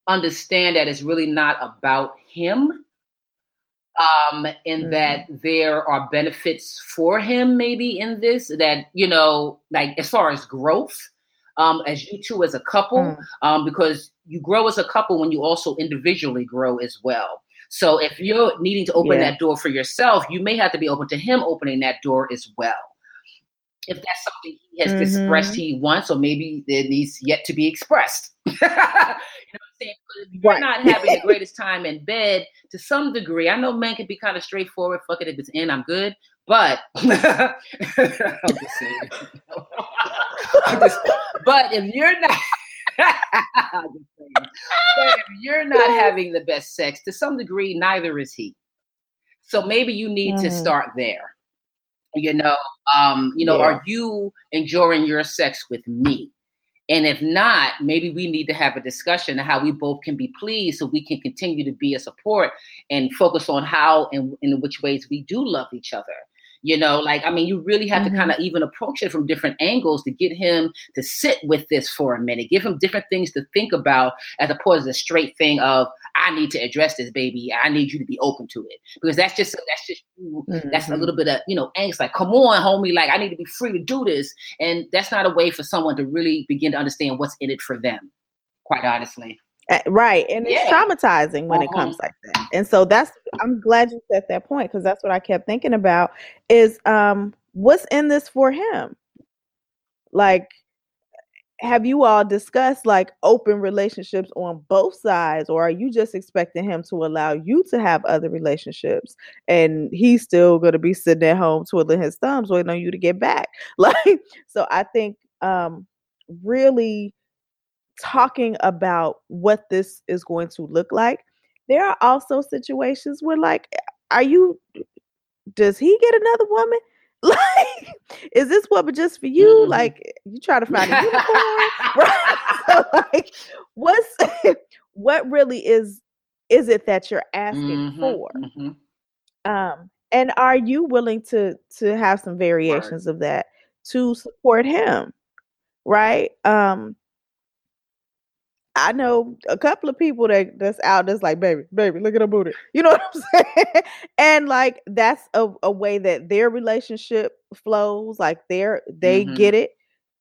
Speaker 2: understand that it's really not about him um, and mm-hmm. that there are benefits for him maybe in this that you know like as far as growth um, as you two as a couple mm. um, because you grow as a couple when you also individually grow as well so if you're needing to open yeah. that door for yourself you may have to be open to him opening that door as well if that's something he has mm-hmm. expressed he wants or maybe it needs yet to be expressed you know I'm saying? If you're right. not having the greatest time in bed, to some degree, I know men can be kind of straightforward. Fuck it, if it's in, I'm good. But I'm just, but if you're not. but if you're not having the best sex, to some degree, neither is he. So maybe you need mm. to start there. You know, um, you know, yeah. are you enjoying your sex with me? And if not, maybe we need to have a discussion of how we both can be pleased so we can continue to be a support and focus on how and in which ways we do love each other. You know, like, I mean, you really have mm-hmm. to kind of even approach it from different angles to get him to sit with this for a minute, give him different things to think about as opposed to the straight thing of, I need to address this, baby. I need you to be open to it. Because that's just, that's just, mm-hmm. that's a mm-hmm. little bit of, you know, angst. Like, come on, homie. Like, I need to be free to do this. And that's not a way for someone to really begin to understand what's in it for them, quite honestly.
Speaker 1: Eh, right. And it's traumatizing when uh-huh. it comes like that. And so that's I'm glad you said that point because that's what I kept thinking about is um what's in this for him? Like have you all discussed like open relationships on both sides or are you just expecting him to allow you to have other relationships and he's still going to be sitting at home twiddling his thumbs waiting on you to get back like so i think um really talking about what this is going to look like, there are also situations where, like, are you, does he get another woman? Like, is this woman just for you? Mm-hmm. Like, you try to find a unicorn, right? So, like, what's what really is is it that you're asking mm-hmm. for? Mm-hmm. Um, and are you willing to to have some variations right. of that to support him, right? Um, I know a couple of people that that's out that's like, baby, baby, look at her booty. You know what I'm saying? and like that's a, a way that their relationship flows. Like they're they
Speaker 2: Mm-hmm.
Speaker 1: get it.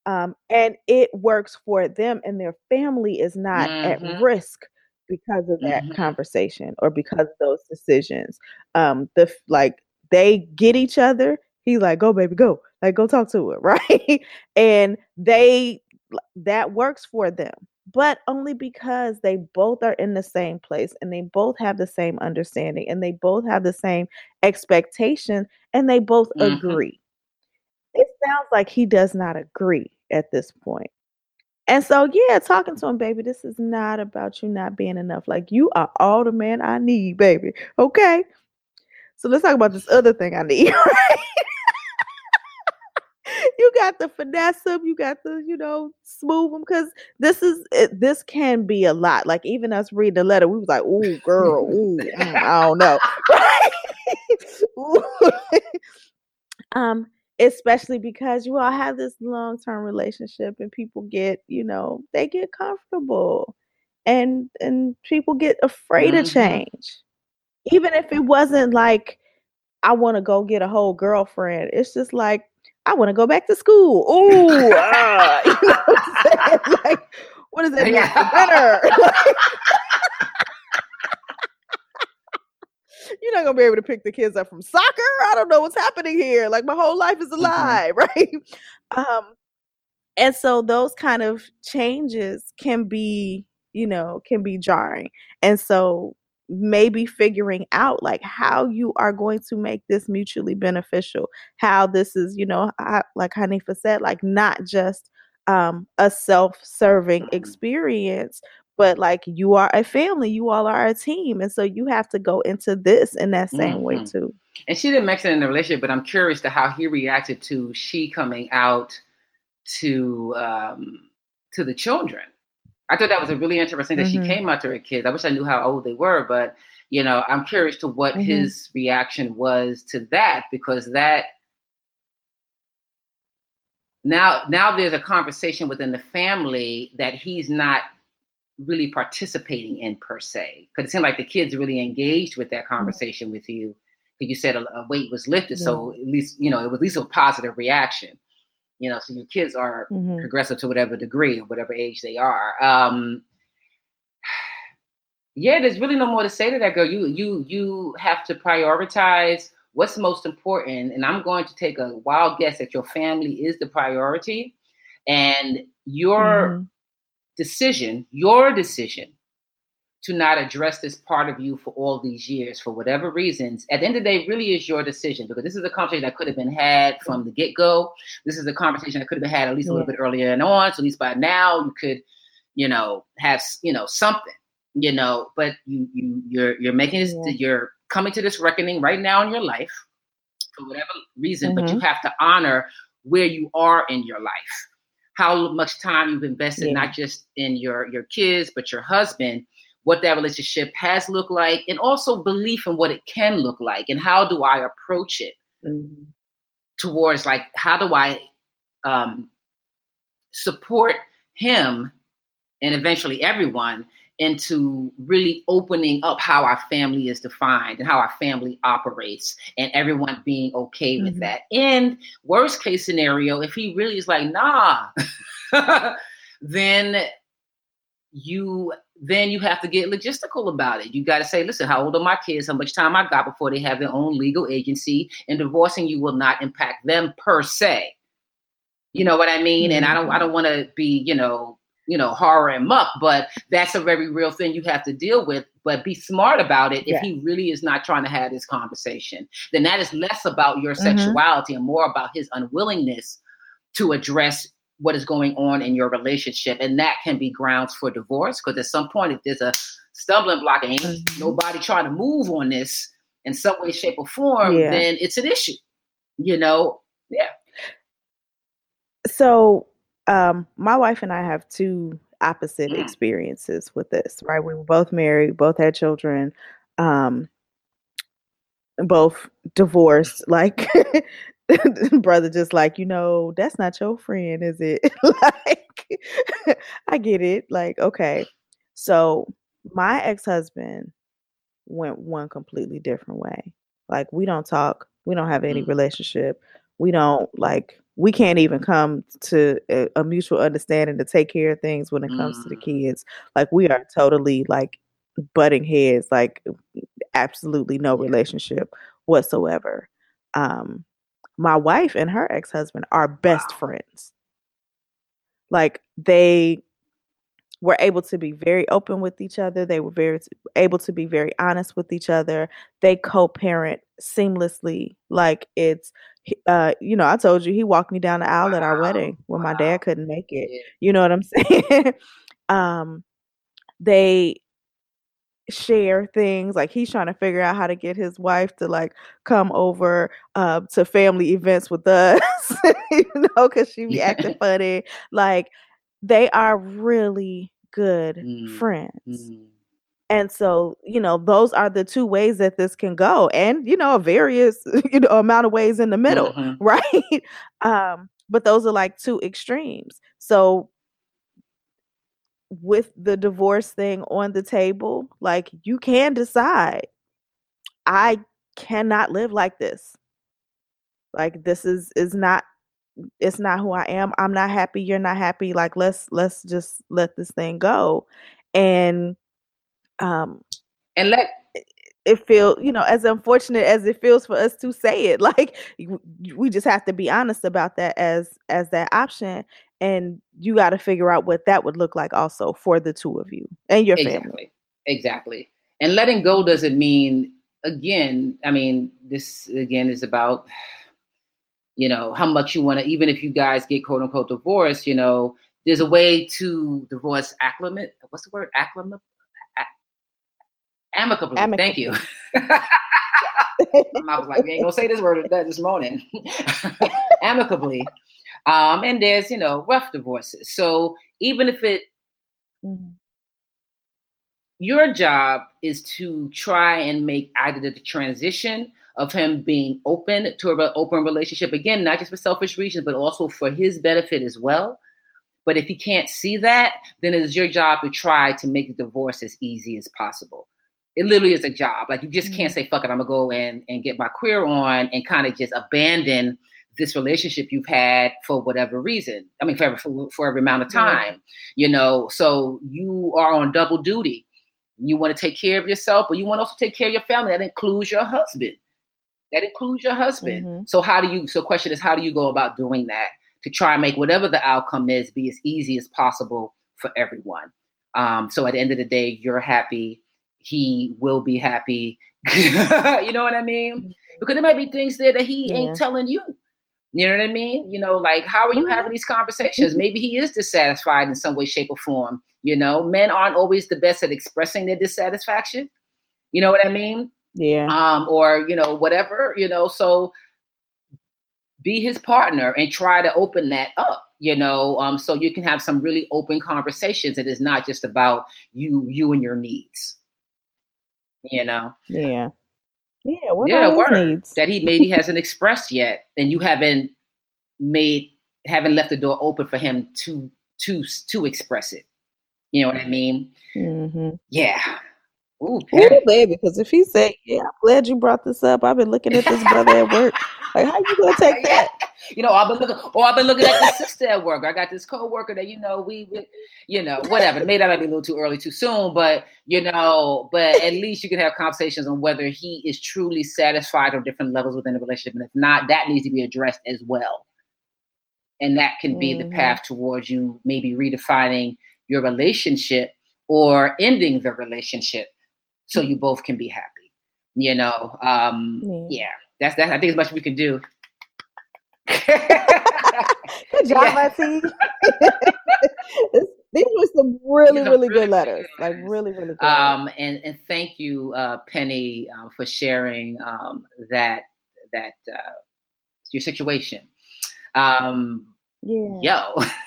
Speaker 1: Um, and it works for them and their family is not
Speaker 2: Mhm.
Speaker 1: at risk because of that
Speaker 2: Mhm.
Speaker 1: conversation or because of those decisions. Um, the like they get each other. He's like, go, baby, go. Like, go talk to her, right? and they that works for them but only because they both are in the same place and they both have the same understanding and they both have the same expectation and they both
Speaker 2: Mhm.
Speaker 1: agree. It sounds like he does not agree at this point. And so, yeah, talking to him, baby, this is not about you not being enough. Like, you are all the man I need, baby. Okay. So, let's talk about this other thing I need, right? You got the finesse him, you got the, you know, smooth them. because this is it, this can be a lot. Like even us reading the letter, we was like, "Ooh, girl, ooh, mm, I don't know." Um, especially because you all have this long term relationship, and people get, you know, they get comfortable, and and people get afraid
Speaker 2: Mhm.
Speaker 1: of change, even if it wasn't like. I want to go get a whole girlfriend. It's just like I want to go back to school. Ooh, ah, you know what I'm saying? Like, what does that mean
Speaker 2: Yeah.
Speaker 1: for dinner? You're not gonna be able to pick the kids up from soccer. I don't know what's happening here. Like my whole life is a lie, right? Um, and so those kind of changes can be, you know, can be jarring. And so maybe figuring out like how you are going to make this mutually beneficial, how this is, you know, how, like Hanifa said, like not just um, a self-serving
Speaker 2: Mhm.
Speaker 1: experience, but like you are a family, you all are a team, and so you have to go into this in that same way
Speaker 2: Mhm.
Speaker 1: too.
Speaker 2: And she didn't mention it in the relationship, but I'm curious to how he reacted to she coming out to um, to the children. I thought that was a really interesting that
Speaker 1: Mhm.
Speaker 2: she came out to her kids. I wish I knew how old they were, but you know, I'm curious to what
Speaker 1: Mhm.
Speaker 2: his reaction was to that because that now now there's a conversation within the family that he's not really participating in per se because it seemed like the kids really engaged with that conversation with you because you said a, a weight was lifted so at least you know it was at least a positive reaction you know so your kids are
Speaker 1: Mhm.
Speaker 2: progressive to whatever degree or whatever age they are um yeah there's really no more to say to that girl you you you have to prioritize what's most important and i'm going to take a wild guess that your family is the priority and your
Speaker 1: Mhm.
Speaker 2: decision, your decision to not address this part of you for all these years, for whatever reasons, at the end of the day, really is your decision because this is a conversation that could have been had from the get go. This is a conversation that could have been had at least a little bit earlier and on. So at least by now you could, you know, have you know something, you know. But you you you're you're making this,
Speaker 1: Yeah.
Speaker 2: you're coming to this reckoning right now in your life for whatever reason. But you
Speaker 1: Mhm.
Speaker 2: have to honor where you are in your life how much time you've invested
Speaker 1: Yeah.
Speaker 2: not just in your your kids but your husband what that relationship has looked like and also belief in what it can look like and how do i approach it
Speaker 1: Mhm.
Speaker 2: towards like how do i um, support him and eventually everyone into really opening up how our family is defined and how our family operates and everyone being okay with
Speaker 1: Mhm.
Speaker 2: that. And worst case scenario, if he really is like, nah, then you then you have to get logistical about it. You got to say, listen, how old are my kids? How much time I got before they have their own legal agency? And divorcing you will not impact them per se. You know what I mean? And I don't I don't want to be, you know, you know, horror and muck, but that's a very real thing you have to deal with. But be smart about it. If he really is not trying to have this conversation, then that is less about your
Speaker 1: Mhm.
Speaker 2: sexuality and more about his unwillingness to address what is going on in your relationship. And that can be grounds for divorce. Because at some point, if there's a stumbling block and
Speaker 1: Mhm.
Speaker 2: nobody trying to move on this in some way, shape, or form,
Speaker 1: Yeah.
Speaker 2: then it's an issue. You know? Yeah.
Speaker 1: So, um, my wife and I have two opposite
Speaker 2: Mm.
Speaker 1: experiences with this, right? We were both married, both had children, um, both divorced, like brother just like, you know, that's not your friend, is it? like I get it. Like, okay. So my ex-husband went one completely different way. Like we don't talk, we don't have any mm. relationship. We don't like we can't even come to a, a, mutual understanding to take care of things when it comes mm. to the mm. kids. Like we are totally like butting heads, like absolutely no relationship whatsoever. Um my wife and her ex-husband are best wow. friends. Like they were able to be very open with each other. They were very able to be very honest with each other. They co-parent seamlessly. Like it's, uh, you know, I told you he walked me down the aisle wow. at our wedding when wow. my dad couldn't make it. Yeah. You know what I'm saying? um, they share things like he's trying to figure out how to get his wife to like come over uh, to family events with us you know because she be acting funny like they are really good mm. friends. Mm. And so, you know, those are the two ways that this can go. And, you know, a various, you know, amount of ways in the middle, mm-hmm. right? um, but those are like two extremes. So with the divorce thing on the table, like you can decide, I cannot live like this. Like this is is not it's not who I am. I'm not happy. You're not happy. Like let's let's just let this thing go, and um,
Speaker 2: and let
Speaker 1: it feel you know as unfortunate as it feels for us to say it. Like we just have to be honest about that as as that option, and you got to figure out what that would look like also for the two of you and your
Speaker 2: exactly.
Speaker 1: family.
Speaker 2: Exactly. Exactly. And letting go doesn't mean again. I mean, this again is about you know, how much you want to, even if you guys get quote unquote divorced, you know, there's a way to divorce acclimate. What's the word? Acclimate? Amicably. Amicably. Thank you. I was like, we ain't gonna say this word this morning. Amicably. Um, and there's, you know, rough divorces. So even if it, mm-hmm. your job is to try and make either the transition of him being open to an open relationship again not just for selfish reasons but also for his benefit as well but if he can't see that then it's your job to try to make the divorce as easy as possible it literally is a job like you just mm-hmm. can't say fuck it i'm gonna go and, and get my queer on and kind of just abandon this relationship you've had for whatever reason i mean for, for, for every amount of time mm-hmm. you know so you are on double duty you want to take care of yourself but you want to also take care of your family that includes your husband that includes your husband. Mm-hmm. So how do you? So question is, how do you go about doing that to try and make whatever the outcome is be as easy as possible for everyone? Um, so at the end of the day, you're happy. He will be happy. you know what I mean? Mm-hmm. Because there might be things there that he yeah. ain't telling you. You know what I mean? You know, like how are you mm-hmm. having these conversations? Mm-hmm. Maybe he is dissatisfied in some way, shape, or form. You know, men aren't always the best at expressing their dissatisfaction. You know what I mean?
Speaker 1: Yeah.
Speaker 2: Um, or, you know, whatever, you know, so be his partner and try to open that up you know um, so you can have some really open conversations it is not just about you you and your needs you know
Speaker 1: yeah yeah what yeah word needs?
Speaker 2: that he maybe hasn't expressed yet and you haven't made haven't left the door open for him to to to express it you know what i mean
Speaker 1: mm-hmm.
Speaker 2: yeah
Speaker 1: Ooh, Ooh, baby, because if he said, "Yeah, I'm glad you brought this up," I've been looking at this brother at work. Like, how you gonna take that?
Speaker 2: You know, I've been looking, or I've been looking at this sister at work. I got this co-worker that you know we, we you know, whatever. Maybe that might be a little too early, too soon, but you know, but at least you can have conversations on whether he is truly satisfied on different levels within the relationship, and if not, that needs to be addressed as well. And that can be mm-hmm. the path towards you maybe redefining your relationship or ending the relationship so you both can be happy. You know, um, yeah. yeah, that's that. I think as much as we can do.
Speaker 1: good job, yeah. These were some really, really, really good letters. Like really, really good.
Speaker 2: Um, and and thank you, uh, Penny, uh, for sharing um, that that uh, your situation. Um,
Speaker 1: yeah.
Speaker 2: Yo.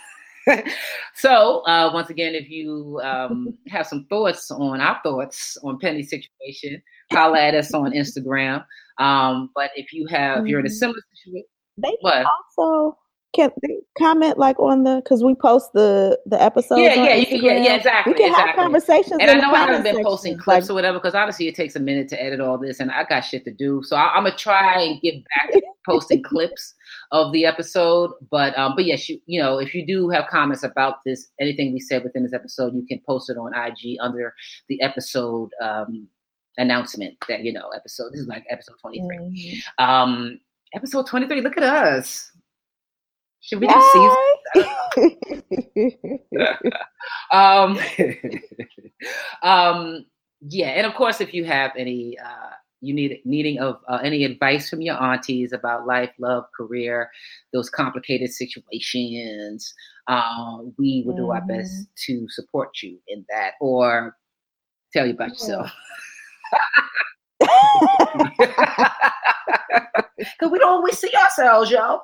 Speaker 2: so uh, once again, if you um, have some thoughts on our thoughts on Penny's situation, holla at us on Instagram. Um, but if you have, if you're in a mm-hmm. similar situation,
Speaker 1: they what? also can comment like on the because we post the the episodes.
Speaker 2: Yeah, yeah, you can, yeah, yeah, exactly.
Speaker 1: We can
Speaker 2: exactly.
Speaker 1: have conversations.
Speaker 2: And I know I haven't been posting clips like, or whatever because honestly, it takes a minute to edit all this, and I got shit to do. So I, am gonna try and get back to posting clips of the episode. But um, but yes, you you know, if you do have comments about this, anything we said within this episode, you can post it on IG under the episode um announcement that you know episode. This is like episode 23. Mm-hmm. Um, episode 23. Look at us should we do season? um, um, yeah, and of course, if you have any, uh, you need needing of uh, any advice from your aunties about life, love, career, those complicated situations, uh, we will do our best mm-hmm. to support you in that, or tell you about yourself. Because we don't always see ourselves, y'all.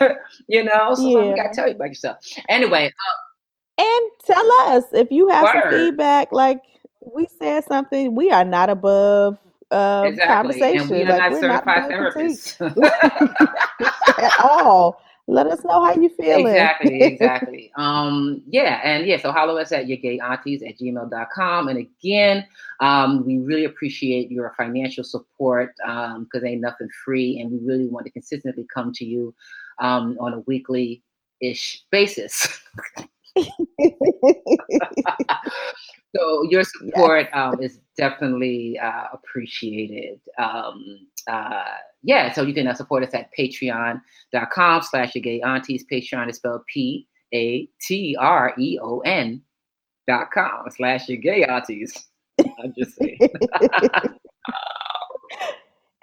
Speaker 2: you know, so yeah. you gotta tell you about yourself. Anyway,
Speaker 1: um, and tell us if you have word. some feedback. Like we said something, we are not above uh, exactly. conversation. And we are like, not certified therapists at all. Let us know how you feeling.
Speaker 2: Exactly, exactly. um, yeah, and yeah, so follow us at your gay aunties at gmail.com. And again, um, we really appreciate your financial support because um, ain't nothing free, and we really want to consistently come to you um, on a weekly ish basis. So your support um, is definitely uh, appreciated. Um, uh, yeah, so you can uh, support us at patreon.com slash your gay aunties. Patreon is spelled P A T R E O N dot com slash your gay aunties. I'm just saying.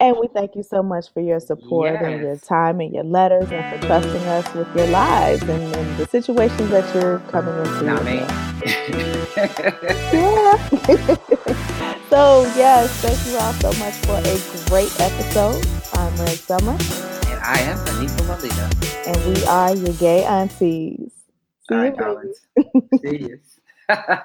Speaker 1: And we thank you so much for your support yes. and your time and your letters and for trusting us with your lives and, and the situations that you're coming into.
Speaker 2: Not me.
Speaker 1: yeah. so, yes, thank you all so much for a great episode. I'm Red Summer.
Speaker 2: And I am Anika Molina.
Speaker 1: And we are your gay aunties.
Speaker 2: See all you, See you.